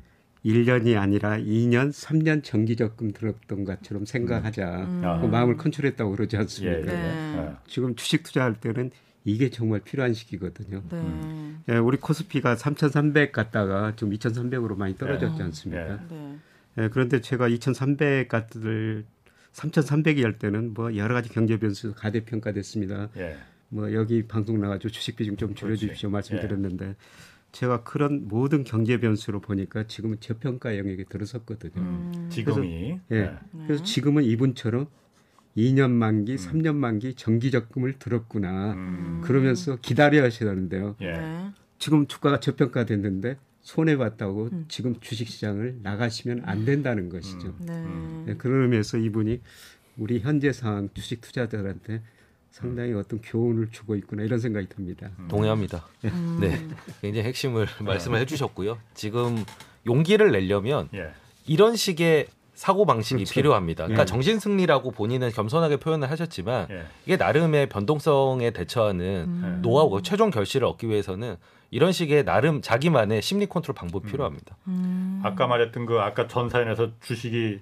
1년이 아니라 2년, 3년 정기적금 들었던 것처럼 생각하자. 음. 그 마음을 컨트롤했다고 그러지 않습니까? 예, 네. 네. 지금 주식 투자할 때는 이게 정말 필요한 시기거든요. 네. 음. 예, 우리 코스피가 3,300 갔다가 지금 2,300으로 많이 떨어졌지 않습니까? 네. 예, 그런데 제가 2,300 갔을 3,300이 할 때는 뭐 여러 가지 경제 변수 가대평가됐습니다. 예. 뭐 여기 방송 나가지고 주식 비중 좀 줄여주십시오 말씀드렸는데 예. 제가 그런 모든 경제 변수로 보니까 지금은 저평가 영역에 들어섰거든요. 음. 지금이. 그래서, 예. 네. 그래서 지금은 이분처럼 2년 만기, 음. 3년 만기 정기 적금을 들었구나. 음. 그러면서 기다려 하셔야 되는데요. 예. 네. 지금 주가가 저평가 됐는데 손해 봤다고 음. 지금 주식 시장을 나가시면 안 된다는 것이죠. 음. 네. 네. 그런 의미에서 이분이 우리 현재 상황 주식 투자자들한테 상당히 어떤 교훈을 주고 있구나 이런 생각이 듭니다. 음. 동의합니다. 음. 네, 굉장히 핵심을 말씀을 해주셨고요. 지금 용기를 내려면 예. 이런 식의 사고 방식이 그렇죠. 필요합니다. 그러니까 예. 정신 승리라고 본인은 겸손하게 표현을 하셨지만 예. 이게 나름의 변동성에 대처하는 음. 노하우고 최종 결실을 얻기 위해서는 이런 식의 나름 자기만의 심리 컨트롤 방법이 음. 필요합니다. 음. 아까 말했던 그 아까 전 사연에서 주식이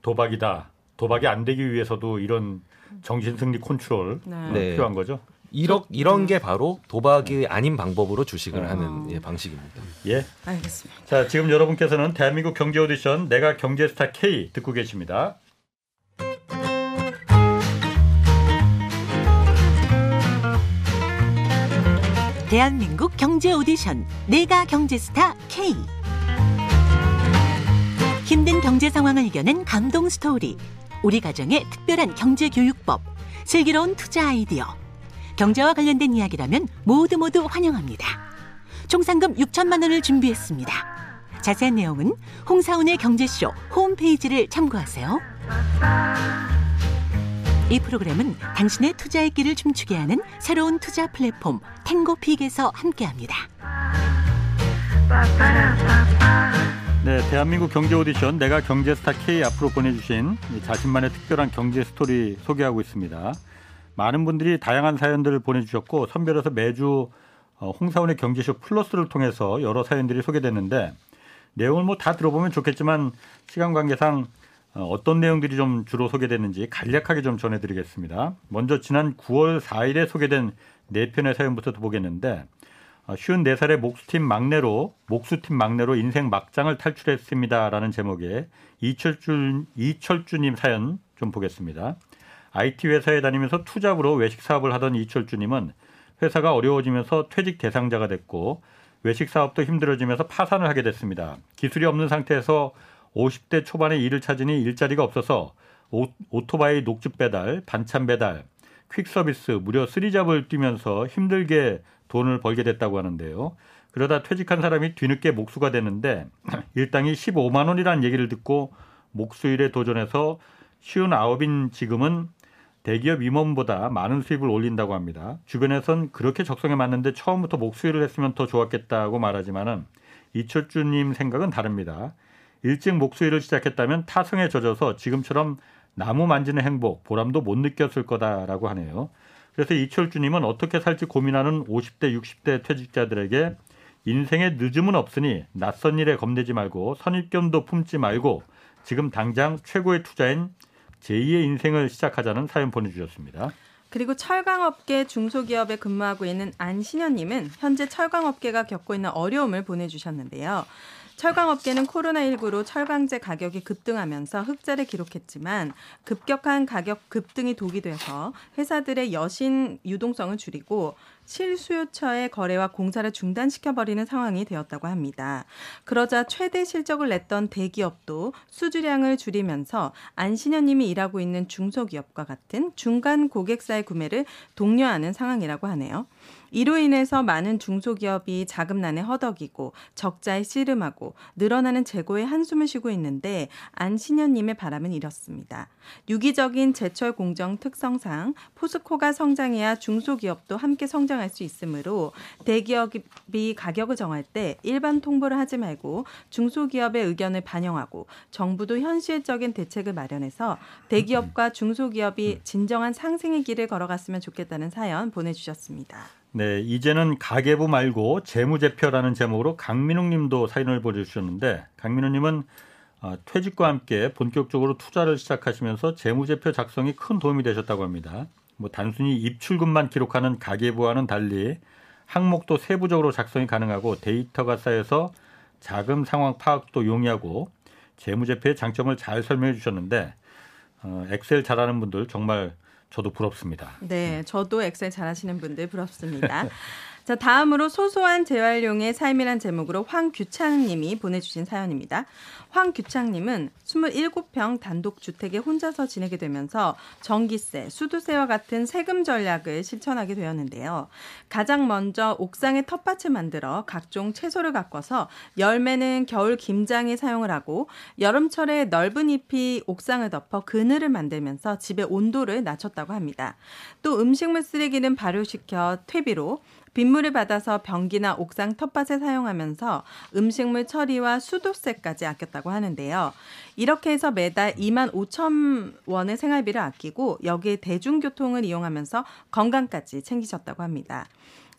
도박이다. 도박이 안 되기 위해서도 이런 정신 승리 컨트롤 네. 네. 필요한 거죠. 이런 이런 게 바로 도박이 아닌 방법으로 주식을 어. 하는 예, 방식입니다. 예. 알겠습니다. 자, 지금 여러분께서는 대한민국 경제 오디션 내가 경제스타 K 듣고 계십니다. 대한민국 경제 오디션 내가 경제스타 K 힘든 경제 상황을 이겨낸 감동 스토리 우리 가정의 특별한 경제 교육법 슬기로운 투자 아이디어 경제와 관련된 이야기라면 모두 모두 환영합니다. 총 상금 6천만 원을 준비했습니다. 자세한 내용은 홍사운의 경제쇼 홈페이지를 참고하세요. 이 프로그램은 당신의 투자의 길을 춤추게 하는 새로운 투자 플랫폼 탱고픽에서 함께합니다. 네, 대한민국 경제 오디션 내가 경제스타 K 앞으로 보내주신 자신만의 특별한 경제 스토리 소개하고 있습니다. 많은 분들이 다양한 사연들을 보내주셨고 선별해서 매주 어, 홍사원의 경제쇼 플러스를 통해서 여러 사연들이 소개됐는데 내용을 뭐 다 들어보면 좋겠지만 시간 관계상 어, 어떤 내용들이 좀 주로 소개됐는지 간략하게 좀 전해드리겠습니다. 먼저 지난 9월 4일에 소개된 네 편의 사연부터 보겠는데 54살의 어, 목수팀 막내로 목수팀 막내로 인생 막장을 탈출했습니다라는 제목의 이철주 이철주님 사연 좀 보겠습니다. IT 회사에 다니면서 투잡으로 외식 사업을 하던 이철주님은 회사가 어려워지면서 퇴직 대상자가 됐고 외식 사업도 힘들어지면서 파산을 하게 됐습니다. 기술이 없는 상태에서 50대 초반에 일을 찾으니 일자리가 없어서 오, 오토바이 녹즙 배달, 반찬 배달, 퀵 서비스, 무려 쓰리잡을 뛰면서 힘들게 돈을 벌게 됐다고 하는데요. 그러다 퇴직한 사람이 뒤늦게 목수가 됐는데 일당이 15만 원이라는 얘기를 듣고 목수일에 도전해서 쉬운 아홉인 지금은 대기업 임원보다 많은 수입을 올린다고 합니다. 주변에선 그렇게 적성에 맞는데 처음부터 목수일을 했으면 더 좋았겠다고 말하지만은 이철주님 생각은 다릅니다. 일찍 목수일을 시작했다면 타성에 젖어서 지금처럼 나무 만지는 행복, 보람도 못 느꼈을 거다라고 하네요. 그래서 이철주님은 어떻게 살지 고민하는 50대, 60대 퇴직자들에게 인생에 늦음은 없으니 낯선 일에 겁내지 말고 선입견도 품지 말고 지금 당장 최고의 투자인 제2의 인생을 시작하자는 사연 보내주셨습니다. 그리고 철강업계 중소기업에 근무하고 있는 안신현님은 현재 철강업계가 겪고 있는 어려움을 보내주셨는데요. 철강업계는 코로나19로 철강제 가격이 급등하면서 흑자를 기록했지만 급격한 가격 급등이 독이 돼서 회사들의 여신 유동성을 줄이고 실수요처의 거래와 공사를 중단시켜버리는 상황이 되었다고 합니다. 그러자 최대 실적을 냈던 대기업도 수주량을 줄이면서 안신현님이 일하고 있는 중소기업과 같은 중간 고객사의 구매를 독려하는 상황이라고 하네요. 이로 인해서 많은 중소기업이 자금난에 허덕이고 적자에 씨름하고 늘어나는 재고에 한숨을 쉬고 있는데 안신현님의 바람은 이렇습니다. 유기적인 제철 공정 특성상 포스코가 성장해야 중소기업도 함께 성장할 수 있으므로 대기업이 가격을 정할 때 일반 통보를 하지 말고 중소기업의 의견을 반영하고 정부도 현실적인 대책을 마련해서 대기업과 중소기업이 진정한 상승의 길을 걸어갔으면 좋겠다는 사연 보내주셨습니다. 네, 이제는 가계부 말고 재무제표라는 제목으로 강민웅 님도 사연을 보내주셨는데 강민웅 님은 어, 퇴직과 함께 본격적으로 투자를 시작하시면서 재무제표 작성이 큰 도움이 되셨다고 합니다. 뭐 단순히 입출금만 기록하는 가계부와는 달리 항목도 세부적으로 작성이 가능하고 데이터가 쌓여서 자금 상황 파악도 용이하고 재무제표의 장점을 잘 설명해 주셨는데 어, 엑셀 잘하는 분들 정말 저도 부럽습니다. 네, 저도 엑셀 잘하시는 분들 부럽습니다. 자, 다음으로 소소한 재활용의 삶이란 제목으로 황규창 님이 보내주신 사연입니다. 황규창 님은 27평 단독 주택에 혼자서 지내게 되면서 전기세, 수도세와 같은 세금 전략을 실천하게 되었는데요. 가장 먼저 옥상에 텃밭을 만들어 각종 채소를 가꿔서 열매는 겨울 김장에 사용을 하고 여름철에 넓은 잎이 옥상을 덮어 그늘을 만들면서 집의 온도를 낮췄다고 합니다. 또 음식물 쓰레기는 발효시켜 퇴비로 빗물을 받아서 변기나 옥상 텃밭에 사용하면서 음식물 처리와 수도세까지 아꼈다고 하는데요. 이렇게 해서 매달 2만 5천 원의 생활비를 아끼고 여기에 대중교통을 이용하면서 건강까지 챙기셨다고 합니다.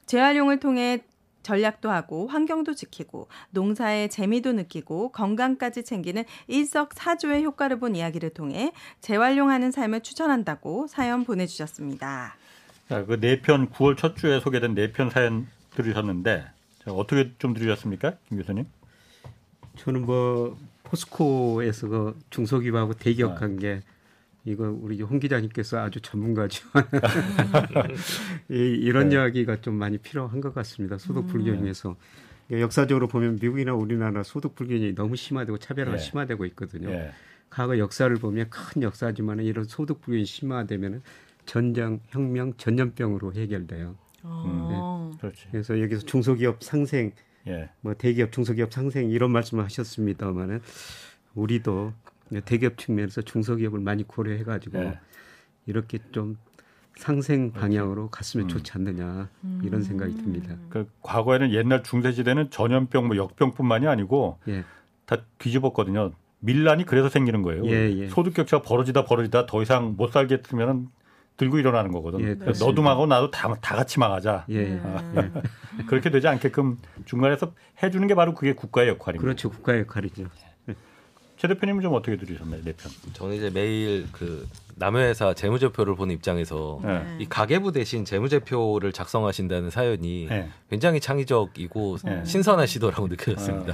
재활용을 통해 전략도 하고 환경도 지키고 농사의 재미도 느끼고 건강까지 챙기는 일석사조의 효과를 본 이야기를 통해 재활용하는 삶을 추천한다고 사연 보내주셨습니다. 자, 그네 편 9월 첫 주에 소개된 네 편 사연 들으셨는데 자, 어떻게 좀 들으셨습니까, 김 교수님? 저는 뭐 포스코에서 그 중소기업하고 대기업한 게 이거 우리 홍 기자님께서 아주 전문가지만 이, 런 네. 이야기가 좀 많이 필요한 것 같습니다. 소득 불균형에서 음. 역사적으로 보면 미국이나 우리나라 소득 불균형이 너무 심화되고 차별화가 네. 심화되고 있거든요. 네. 과거 역사를 보면 큰 역사지만 이런 소득 불균형이 심화되면 전쟁, 혁명, 전염병으로 해결돼요. 아. 네. 그렇지. 그래서 여기서 중소기업 상생, 예. 뭐 대기업, 중소기업 상생 이런 말씀을 하셨습니다만은 우리도 대기업 측면에서 중소기업을 많이 고려해가지고 예. 이렇게 좀 상생 방향으로 갔으면 음. 좋지 않느냐 이런 생각이 듭니다. 그 과거에는 옛날 중세시대는 전염병, 뭐 역병뿐만이 아니고 예. 다 뒤집었거든요. 밀란이 그래서 생기는 거예요. 예, 예. 소득 격차가 벌어지다 벌어지다 더 이상 못 살겠으면 들고 일어나는 거거든. 예, 너도 망하고 나도 다, 다 같이 망하자. 예, 아, 예. 그렇게 되지 않게끔 중간에서 해주는 게 바로 그게 국가의 역할입니다. 그렇죠, 국가의 역할이죠. 최 대표님은 좀 어떻게 들으셨나요, 내 편? 저는 이제 매일 그 남회사 재무제표를 보는 입장에서 네. 이 가계부 대신 재무제표를 작성하신다는 사연이 네. 굉장히 창의적이고 네. 신선한 시도라고 느껴졌습니다.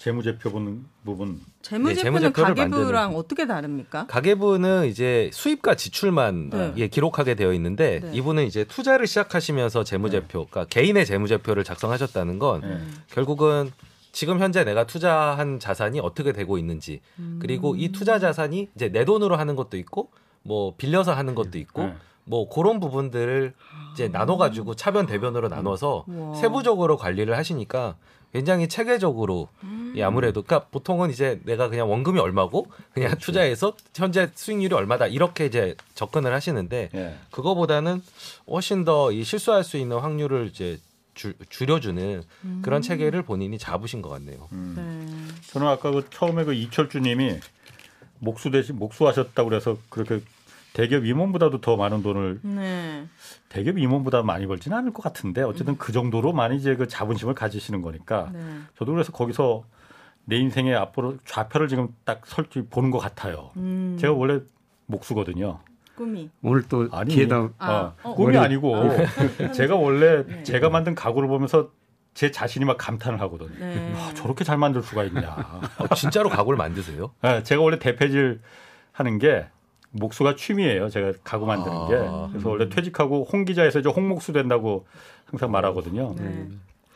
네. 재무제표 보는 부분. 재무제표는 네, 가계부랑 만드는. 어떻게 다릅니까? 가계부는 이제 수입과 지출만 네. 예, 기록하게 되어 있는데 네. 이분은 이제 투자를 시작하시면서 재무제표, 네. 그러니까 개인의 재무제표를 작성하셨다는 건 네. 결국은 지금 현재 내가 투자한 자산이 어떻게 되고 있는지 음. 그리고 이 투자 자산이 이제 내 돈으로 하는 것도 있고 뭐 빌려서 하는 것도 있고 네. 뭐 그런 부분들을 이제 나눠 가지고 차변 대변으로 나눠서 와. 세부적으로 관리를 하시니까 굉장히 체계적으로 음. 예, 아무래도 그러니까 보통은 이제 내가 그냥 원금이 얼마고 그냥 그렇죠. 투자해서 현재 수익률이 얼마다 이렇게 이제 접근을 하시는데 예. 그거보다는 훨씬 더 이 실수할 수 있는 확률을 이제 줄, 줄여주는 음. 그런 체계를 본인이 잡으신 것 같네요. 음. 네. 저는 아까 그 처음에 그 이철주님이 목수 대신 목수하셨다고 그래서 그렇게 대기업 임원보다도 더 많은 돈을 네. 대기업 임원보다 많이 벌지는 않을 것 같은데 어쨌든 음. 그 정도로 많이 이제 그 자본심을 가지시는 거니까 네. 저도 그래서 거기서 내 인생의 앞으로 좌표를 지금 딱 설치 보는 것 같아요. 음. 제가 원래 목수거든요. 꿈이 오늘 또 아니 기회다 어, 아, 어, 꿈이 아니고 아. 제가 원래 네. 제가 만든 가구를 보면서 제 자신이 막 감탄을 하거든요. 네. 아, 저렇게 잘 만들 수가 있냐. 어, 진짜로 가구를 만드세요? 네, 제가 원래 대패질 하는 게 목수가 취미예요. 제가 가구 만드는 아. 게. 그래서 원래 퇴직하고 홍 기자에서 이제 홍목수 된다고 항상 말하거든요. 네.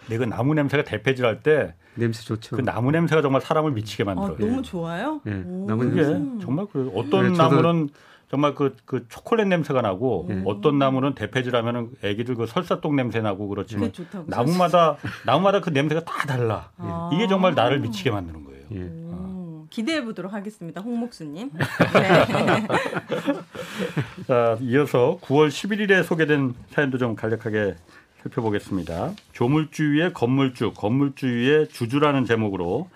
근데 그 나무 냄새가 대패질 할때 냄새 좋죠. 그 나무 냄새가 정말 사람을 미치게 만들어요. 아, 너무 좋아요? 네. 나무 냄새. 정말 그 어떤 네, 나무는 정말 그, 그 초콜릿 냄새가 나고 네. 어떤 나무는 대패질 하면은 애기들 그 설사똥 냄새 나고 그렇지만 나무마다 나무마다 그 냄새가 다 달라. 아. 이게 정말 나를 미치게 만드는 거예요. 예. 기대해 보도록 하겠습니다. 홍목수님. 네. 자, 이어서 9월 11일에 소개된 사연도 좀 간략하게 살펴보겠습니다. 조물주의 건물주, 건물주의 주주라는 제목으로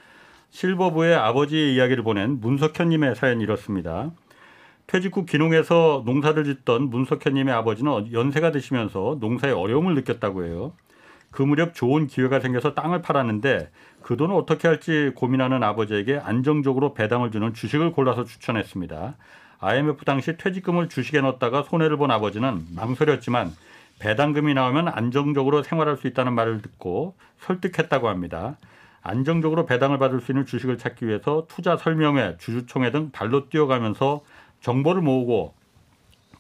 실버부의 아버지의 이야기를 보낸 문석현님의 사연이 이렇습니다. 퇴직 후 기농에서 농사를 짓던 문석현님의 아버지는 연세가 드시면서 농사에 어려움을 느꼈다고 해요. 그 무렵 좋은 기회가 생겨서 땅을 팔았는데 그 돈을 어떻게 할지 고민하는 아버지에게 안정적으로 배당을 주는 주식을 골라서 추천했습니다. IMF 당시 퇴직금을 주식에 넣었다가 손해를 본 아버지는 망설였지만 배당금이 나오면 안정적으로 생활할 수 있다는 말을 듣고 설득했다고 합니다. 안정적으로 배당을 받을 수 있는 주식을 찾기 위해서 투자 설명회, 주주총회 등 발로 뛰어가면서 정보를 모으고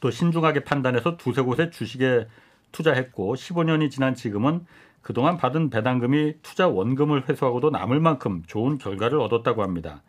또 신중하게 판단해서 두세 곳의 주식에 투자했고 15년이 지난 지금은 그동안 받은 배당금이 투자 원금을 회수하고도 남을 만큼 좋은 결과를 얻었다고 합니다.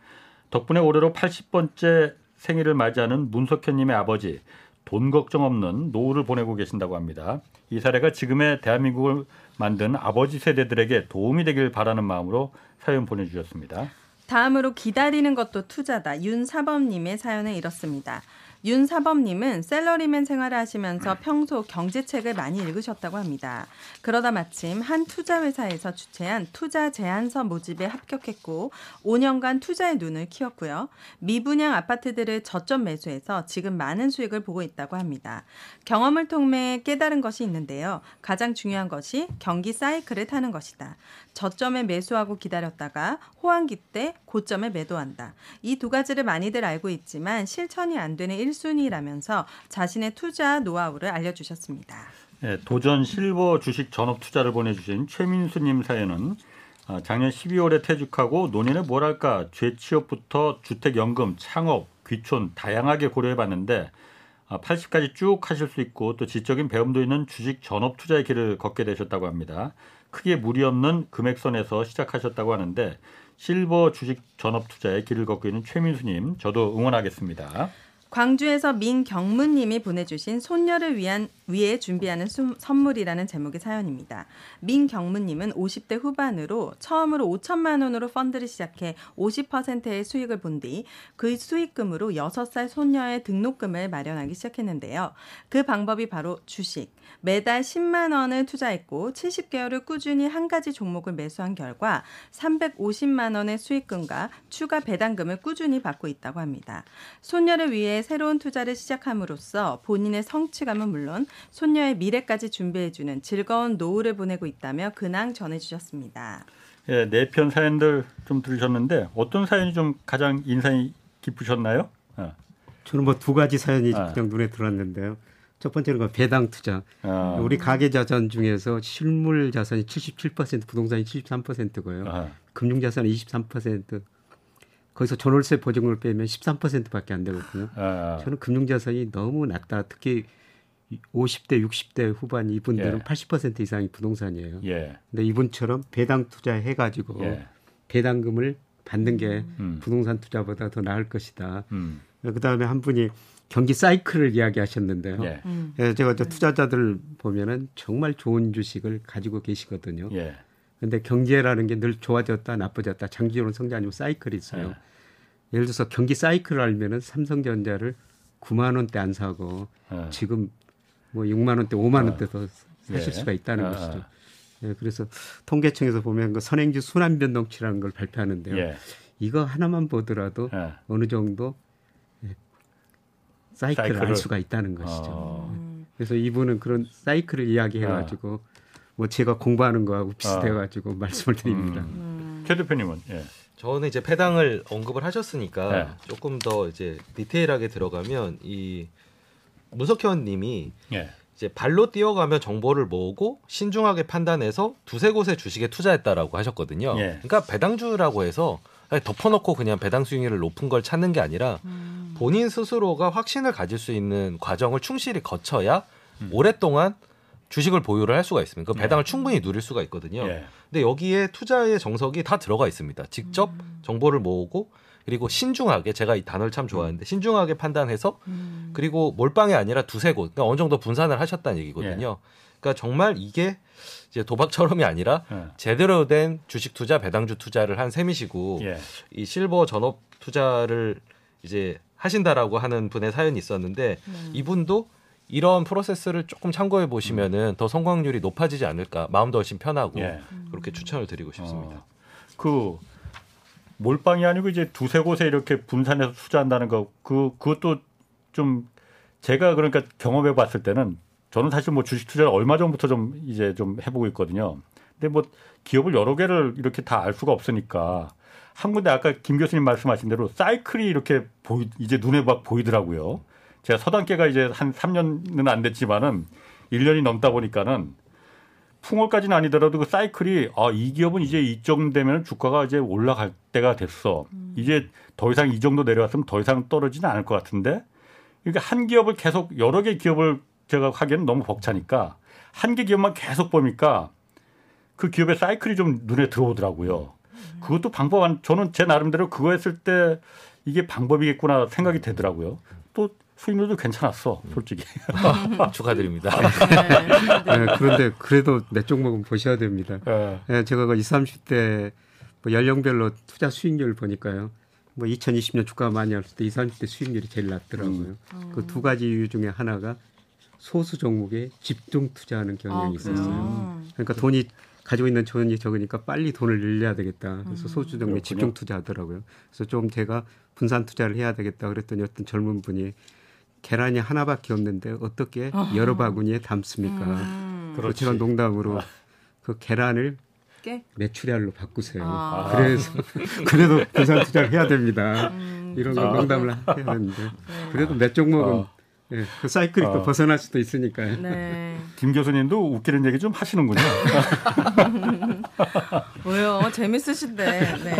덕분에 올해로 80번째 생일을 맞이하는 문석현님의 아버지 돈 걱정 없는 노후를 보내고 계신다고 합니다. 이 사례가 지금의 대한민국을 만든 아버지 세대들에게 도움이 되길 바라는 마음으로 사연 보내주셨습니다. 다음으로 기다리는 것도 투자다. 윤사범님의 사연은 이렇습니다. 윤사범님은 셀러리맨 생활을 하시면서 평소 경제책을 많이 읽으셨다고 합니다. 그러다 마침 한 투자회사에서 주최한 투자 제안서 모집에 합격했고 5년간 투자의 눈을 키웠고요. 미분양 아파트들을 저점 매수해서 지금 많은 수익을 보고 있다고 합니다. 경험을 통해 깨달은 것이 있는데요. 가장 중요한 것이 경기 사이클을 타는 것이다. 저점에 매수하고 기다렸다가 호황기 때 고점에 매도한다. 이 두 가지를 많이들 알고 있지만 실천이 안 되는 1순위라면서 자신의 투자 노하우를 알려주셨습니다. 네, 도전 실버 주식 전업 투자를 보내주신 최민수님 사연은 아, 작년 12월에 퇴직하고 논의는 뭐랄까 재취업부터 주택연금, 창업, 귀촌 다양하게 고려해봤는데 80까지 아, 쭉 하실 수 있고 또 지적인 배움도 있는 주식 전업 투자의 길을 걷게 되셨다고 합니다. 크게 무리 없는 금액선에서 시작하셨다고 하는데 실버 주식 전업 투자에 길을 걷고 있는 최민수님 저도 응원하겠습니다. 광주에서 민경문님이 보내주신 손녀를 위한 위해 준비하는 수, 선물이라는 제목의 사연입니다. 민경문님은 50대 후반으로 처음으로 5천만 원으로 펀드를 시작해 50%의 수익을 본 뒤 그 수익금으로 6살 손녀의 등록금을 마련하기 시작했는데요. 그 방법이 바로 주식. 매달 10만 원을 투자했고 70개월을 꾸준히 한 가지 종목을 매수한 결과 350만 원의 수익금과 추가 배당금을 꾸준히 받고 있다고 합니다. 손녀를 위해 새로운 투자를 시작함으로써 본인의 성취감은 물론 손녀의 미래까지 준비해주는 즐거운 노후를 보내고 있다며 근황 전해주셨습니다. 예, 네 편 사연들 좀 들으셨는데 어떤 사연이 좀 가장 인상이 깊으셨나요? 어. 저는 뭐 두 가지 사연이 아. 그냥 눈에 들었는데요. 첫 번째는 그 배당 투자. 아. 우리 가계 자산 중에서 실물 자산이 77%, 부동산이 73%고요. 아. 금융 자산이 23%. 거기서 전월세 보증을 빼면 13%밖에 안 되거든요. 아. 저는 금융 자산이 너무 낮다. 특히 50대, 60대 후반 이분들은 예. 80% 이상이 부동산이에요. 예. 근데 이분처럼 배당 투자해 가지고 예. 배당금을 받는 게 음. 부동산 투자보다 더 나을 것이다. 음. 그다음에 한 분이 경기 사이클을 이야기하셨는데요. 예. 음. 예, 제가 저 투자자들 보면은 정말 좋은 주식을 가지고 계시거든요. 예. 근데 경제라는 게 늘 좋아졌다 나빠졌다 장기적으로 성장 아니고 사이클이 있어요. 예. 예를 들어서 경기 사이클을 알면은 삼성전자를 9만 원대 안 사고 예. 지금 뭐 6만 원대, 5만 원대 더 사실 예. 수가 있다는 아. 것이죠. 예, 그래서 통계청에서 보면 그 선행지 순환 변동치라는 걸 발표하는데요. 예. 이거 하나만 보더라도 어느 정도 사이클을, 사이클을, 알 수가 있다는 것이죠. 어. 네. 그래서 이분은 그런 사이클을 이야기해가지고 어. 뭐 제가 공부하는 거하고 비슷해가지고 어. 말씀을 드립니다. 음. 최 대표님은 예. 저는 이제 패당을 언급을 하셨으니까 네. 조금 더 이제 디테일하게 들어가면 이 문석현님이 예. 이제 발로 뛰어가며 정보를 모으고 신중하게 판단해서 두세 곳의 주식에 투자했다라고 하셨거든요. 예. 그러니까 배당주라고 해서 덮어놓고 그냥 배당 수익률을 높은 걸 찾는 게 아니라 음. 본인 스스로가 확신을 가질 수 있는 과정을 충실히 거쳐야 음. 오랫동안 주식을 보유를 할 수가 있습니다. 그 배당을 네. 충분히 누릴 수가 있거든요. 네. 근데 여기에 투자의 정석이 다 들어가 있습니다. 직접 음. 정보를 모으고 그리고 신중하게 제가 이 단어를 참 좋아하는데 신중하게 판단해서 음. 그리고 몰빵이 아니라 두세 곳 그러니까 어느 정도 분산을 하셨다는 얘기거든요. 네. 그러니까 정말 이게 이제 도박처럼이 아니라 네. 제대로 된 주식 투자, 배당주 투자를 한 셈이시고 예. 이 실버 전업 투자를 이제 하신다라고 하는 분의 사연이 있었는데 음. 이분도 이런 프로세스를 조금 참고해 보시면은 음. 더 성공률이 높아지지 않을까 마음도 훨씬 편하고 예. 그렇게 추천을 드리고 싶습니다. 어, 그 몰빵이 아니고 이제 두세 곳에 이렇게 분산해서 투자한다는 거 그 그것도 좀 제가 그러니까 경험해 봤을 때는 저는 사실 뭐 주식 투자를 얼마 전부터 좀 이제 좀 해보고 있거든요. 근데 뭐 기업을 여러 개를 이렇게 다 알 수가 없으니까 한 군데 아까 김 교수님 말씀하신 대로 사이클이 이렇게 보이, 이제 눈에 막 보이더라고요. 제가 서단계가 이제 한 3년은 안 됐지만은 1년이 넘다 보니까는 풍월까지는 아니더라도 그 사이클이 아, 이 기업은 이제 이정 되면 주가가 이제 올라갈 때가 됐어. 음. 이제 더 이상 이 정도 내려왔으면 더 이상 떨어지는 않을 것 같은데 그러니까 한 기업을 계속 여러 개 기업을 제가 하기에는 너무 벅차니까 한 개 기업만 계속 보니까 그 기업의 사이클이 좀 눈에 들어오더라고요. 그것도 방법 안, 저는 제 나름대로 그거 했을 때 이게 방법이겠구나 생각이 되더라고요. 또 수익률도 괜찮았어, 솔직히. 축하드립니다. 네, 그런데 그래도 몇 종목은 보셔야 됩니다. 네. 네, 제가 그 20, 30대 뭐 연령별로 투자 수익률 보니까요. 뭐 2020년 주가가 많이 올때 20, 30대 수익률이 제일 낮더라고요. 음. 그두 가지 이유 중에 하나가 소수 종목에 집중 투자하는 경향이 아, 있었어요. 그러니까 돈이 가지고 있는 돈이 적으니까 빨리 돈을 늘려야 되겠다. 그래서 음. 소수 종목에 집중 투자하더라고요. 그래서 좀 제가 분산 투자를 해야 되겠다 그랬더니 어떤 젊은 분이 계란이 하나밖에 없는데 어떻게 어. 여러 바구니에 담습니까? 음. 제가 농담으로 아. 그 계란을 매출알로 바꾸세요. 아. 그래서 그래도 분산 투자를 해야 됩니다. 음. 이런 거 농담을 해야 되는데 네. 그래도 몇 종목은 어. 예, 그 사이클이 어. 또 벗어날 수도 있으니까요. 네. 김 교수님도 웃기는 얘기 좀 하시는군요. 왜요? 재밌으신데. 네.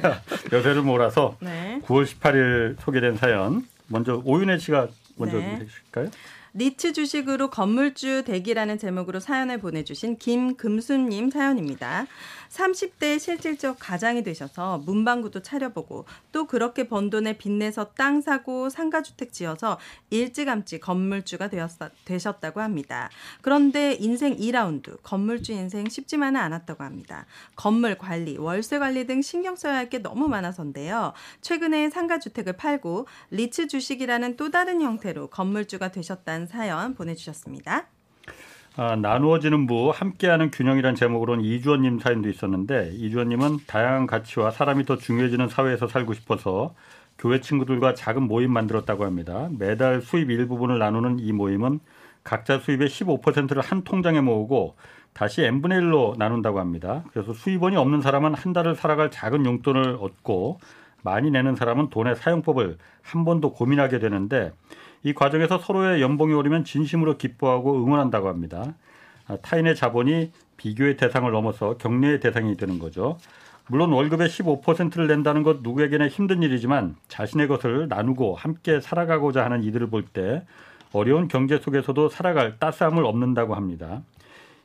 자, 여세를 몰아서 네. 9월 18일 소개된 사연 먼저 오윤혜 씨가 먼저 네. 해주실까요? 리츠 주식으로 건물주 대기라는 제목으로 사연을 보내주신 김금수님 사연입니다. 30대 실질적 가장이 되셔서 문방구도 차려보고 또 그렇게 번 돈에 빚내서 땅 사고 상가주택 지어서 일찌감치 건물주가 되었, 되셨다고 합니다. 그런데 인생 2라운드 건물주 인생 쉽지만은 않았다고 합니다. 건물 관리, 월세 관리 등 신경 써야 할 게 너무 많아서인데요. 최근에 상가주택을 팔고 리츠 주식이라는 또 다른 형태로 건물주가 되셨다는 사연 보내주셨습니다. 아, 나누어지는 부 함께하는 균형이란 제목으로는 이주원님 사연도 있었는데 이주원님은 다양한 가치와 사람이 더 중요해지는 사회에서 살고 싶어서 교회 친구들과 작은 모임 만들었다고 합니다. 매달 수입 일부분을 나누는 이 모임은 각자 수입의 15%를 한 통장에 모으고 다시 n분의 1로 나눈다고 합니다. 그래서 수입원이 없는 사람은 한 달을 살아갈 작은 용돈을 얻고 많이 내는 사람은 돈의 사용법을 한번더 고민하게 되는데 이 과정에서 서로의 연봉이 오르면 진심으로 기뻐하고 응원한다고 합니다. 아, 타인의 자본이 비교의 대상을 넘어서 격려의 대상이 되는 거죠. 물론 월급의 15%를 낸다는 것 누구에게나 힘든 일이지만 자신의 것을 나누고 함께 살아가고자 하는 이들을 볼 때 어려운 경제 속에서도 살아갈 따스함을 얻는다고 합니다.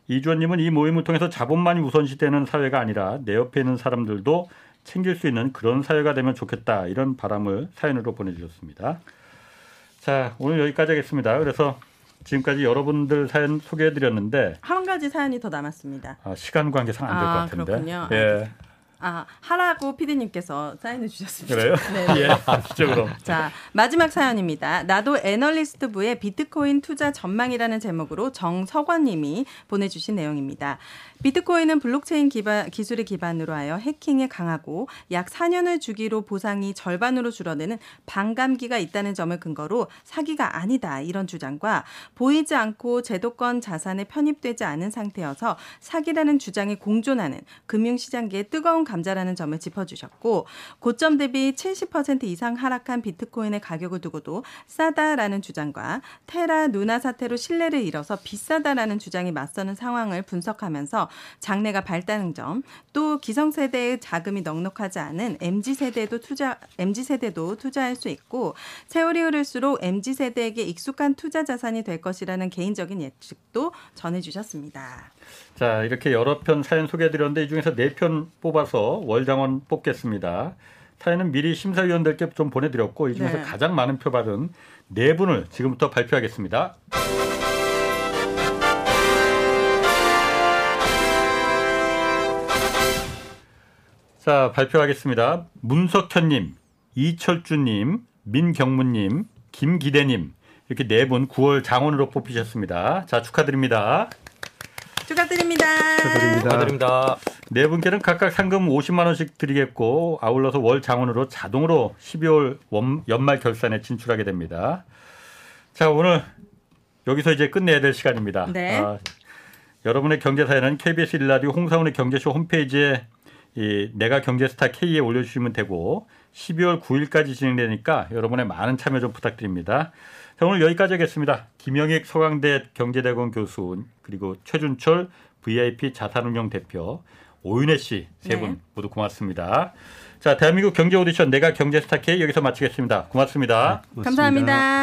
이주원님은 이 모임을 통해서 자본만이 우선시되는 사회가 아니라 내 옆에 있는 사람들도 챙길 수 있는 그런 사회가 되면 좋겠다 이런 바람을 사연으로 보내주셨습니다. 자, 오늘 여기까지 하겠습니다. 그래서 지금까지 여러분들 사연 소개해드렸는데 한 가지 사연이 더 남았습니다. 아, 시간 관계상 안 될것 아, 같은데. 그렇군요. 예. 아, 하라고 피디님께서 사인해 주셨습니다. 그래요? 네. 예, 하시죠 그럼. 자, 마지막 사연입니다. 나도 애널리스트 부의 비트코인 투자 전망이라는 제목으로 정석원 님이 보내주신 내용입니다. 비트코인은 블록체인 기반, 기술을 기반으로 하여 해킹에 강하고 약 4년을 주기로 보상이 절반으로 줄어드는 반감기가 있다는 점을 근거로 사기가 아니다 이런 주장과 보이지 않고 제도권 자산에 편입되지 않은 상태여서 사기라는 주장이 공존하는 금융시장계의 뜨거운 감자라는 점을 짚어주셨고 고점 대비 70% 이상 하락한 비트코인의 가격을 두고도 싸다라는 주장과 테라 누나 사태로 신뢰를 잃어서 비싸다라는 주장이 맞서는 상황을 분석하면서 장래가 밝다는 점, 또 기성세대의 자금이 넉넉하지 않은 MZ 세대도 투자 MZ 세대도 투자할 수 있고 세월이 흐를수록 MZ 세대에게 익숙한 투자 자산이 될 것이라는 개인적인 예측도 전해주셨습니다. 자 이렇게 여러 편 사연 소개해드렸는데 이 중에서 네 편 뽑아서 월장원 뽑겠습니다. 사연은 미리 심사위원들께 좀 보내드렸고 이 중에서 네. 가장 많은 표 받은 네 분을 지금부터 발표하겠습니다. 자, 발표하겠습니다. 문석현님, 이철주님, 민경문님, 김기대님, 이렇게 네 분 9월 장원으로 뽑히셨습니다. 자, 축하드립니다. 축하드립니다. 축하드립니다. 축하드립니다. 네 분께는 각각 상금 50만 원씩 드리겠고 아울러서 월 장원으로 자동으로 12월 연말 결산에 진출하게 됩니다. 자, 오늘 여기서 이제 끝내야 될 시간입니다. 네. 아, 여러분의 경제 사연은 KBS 일라디오 홍사원의 경제쇼 홈페이지에 이 내가 경제스타 K에 올려주시면 되고 12월 9일까지 진행되니까 여러분의 많은 참여 좀 부탁드립니다. 자, 오늘 여기까지 하겠습니다. 김영익 서강대 경제대학원 교수 그리고 최준철 VIP 자산운용 대표 오윤혜 씨 세분 네. 모두 고맙습니다. 자, 대한민국 경제 오디션 내가 경제스타 K 여기서 마치겠습니다. 고맙습니다. 네, 고맙습니다. 감사합니다.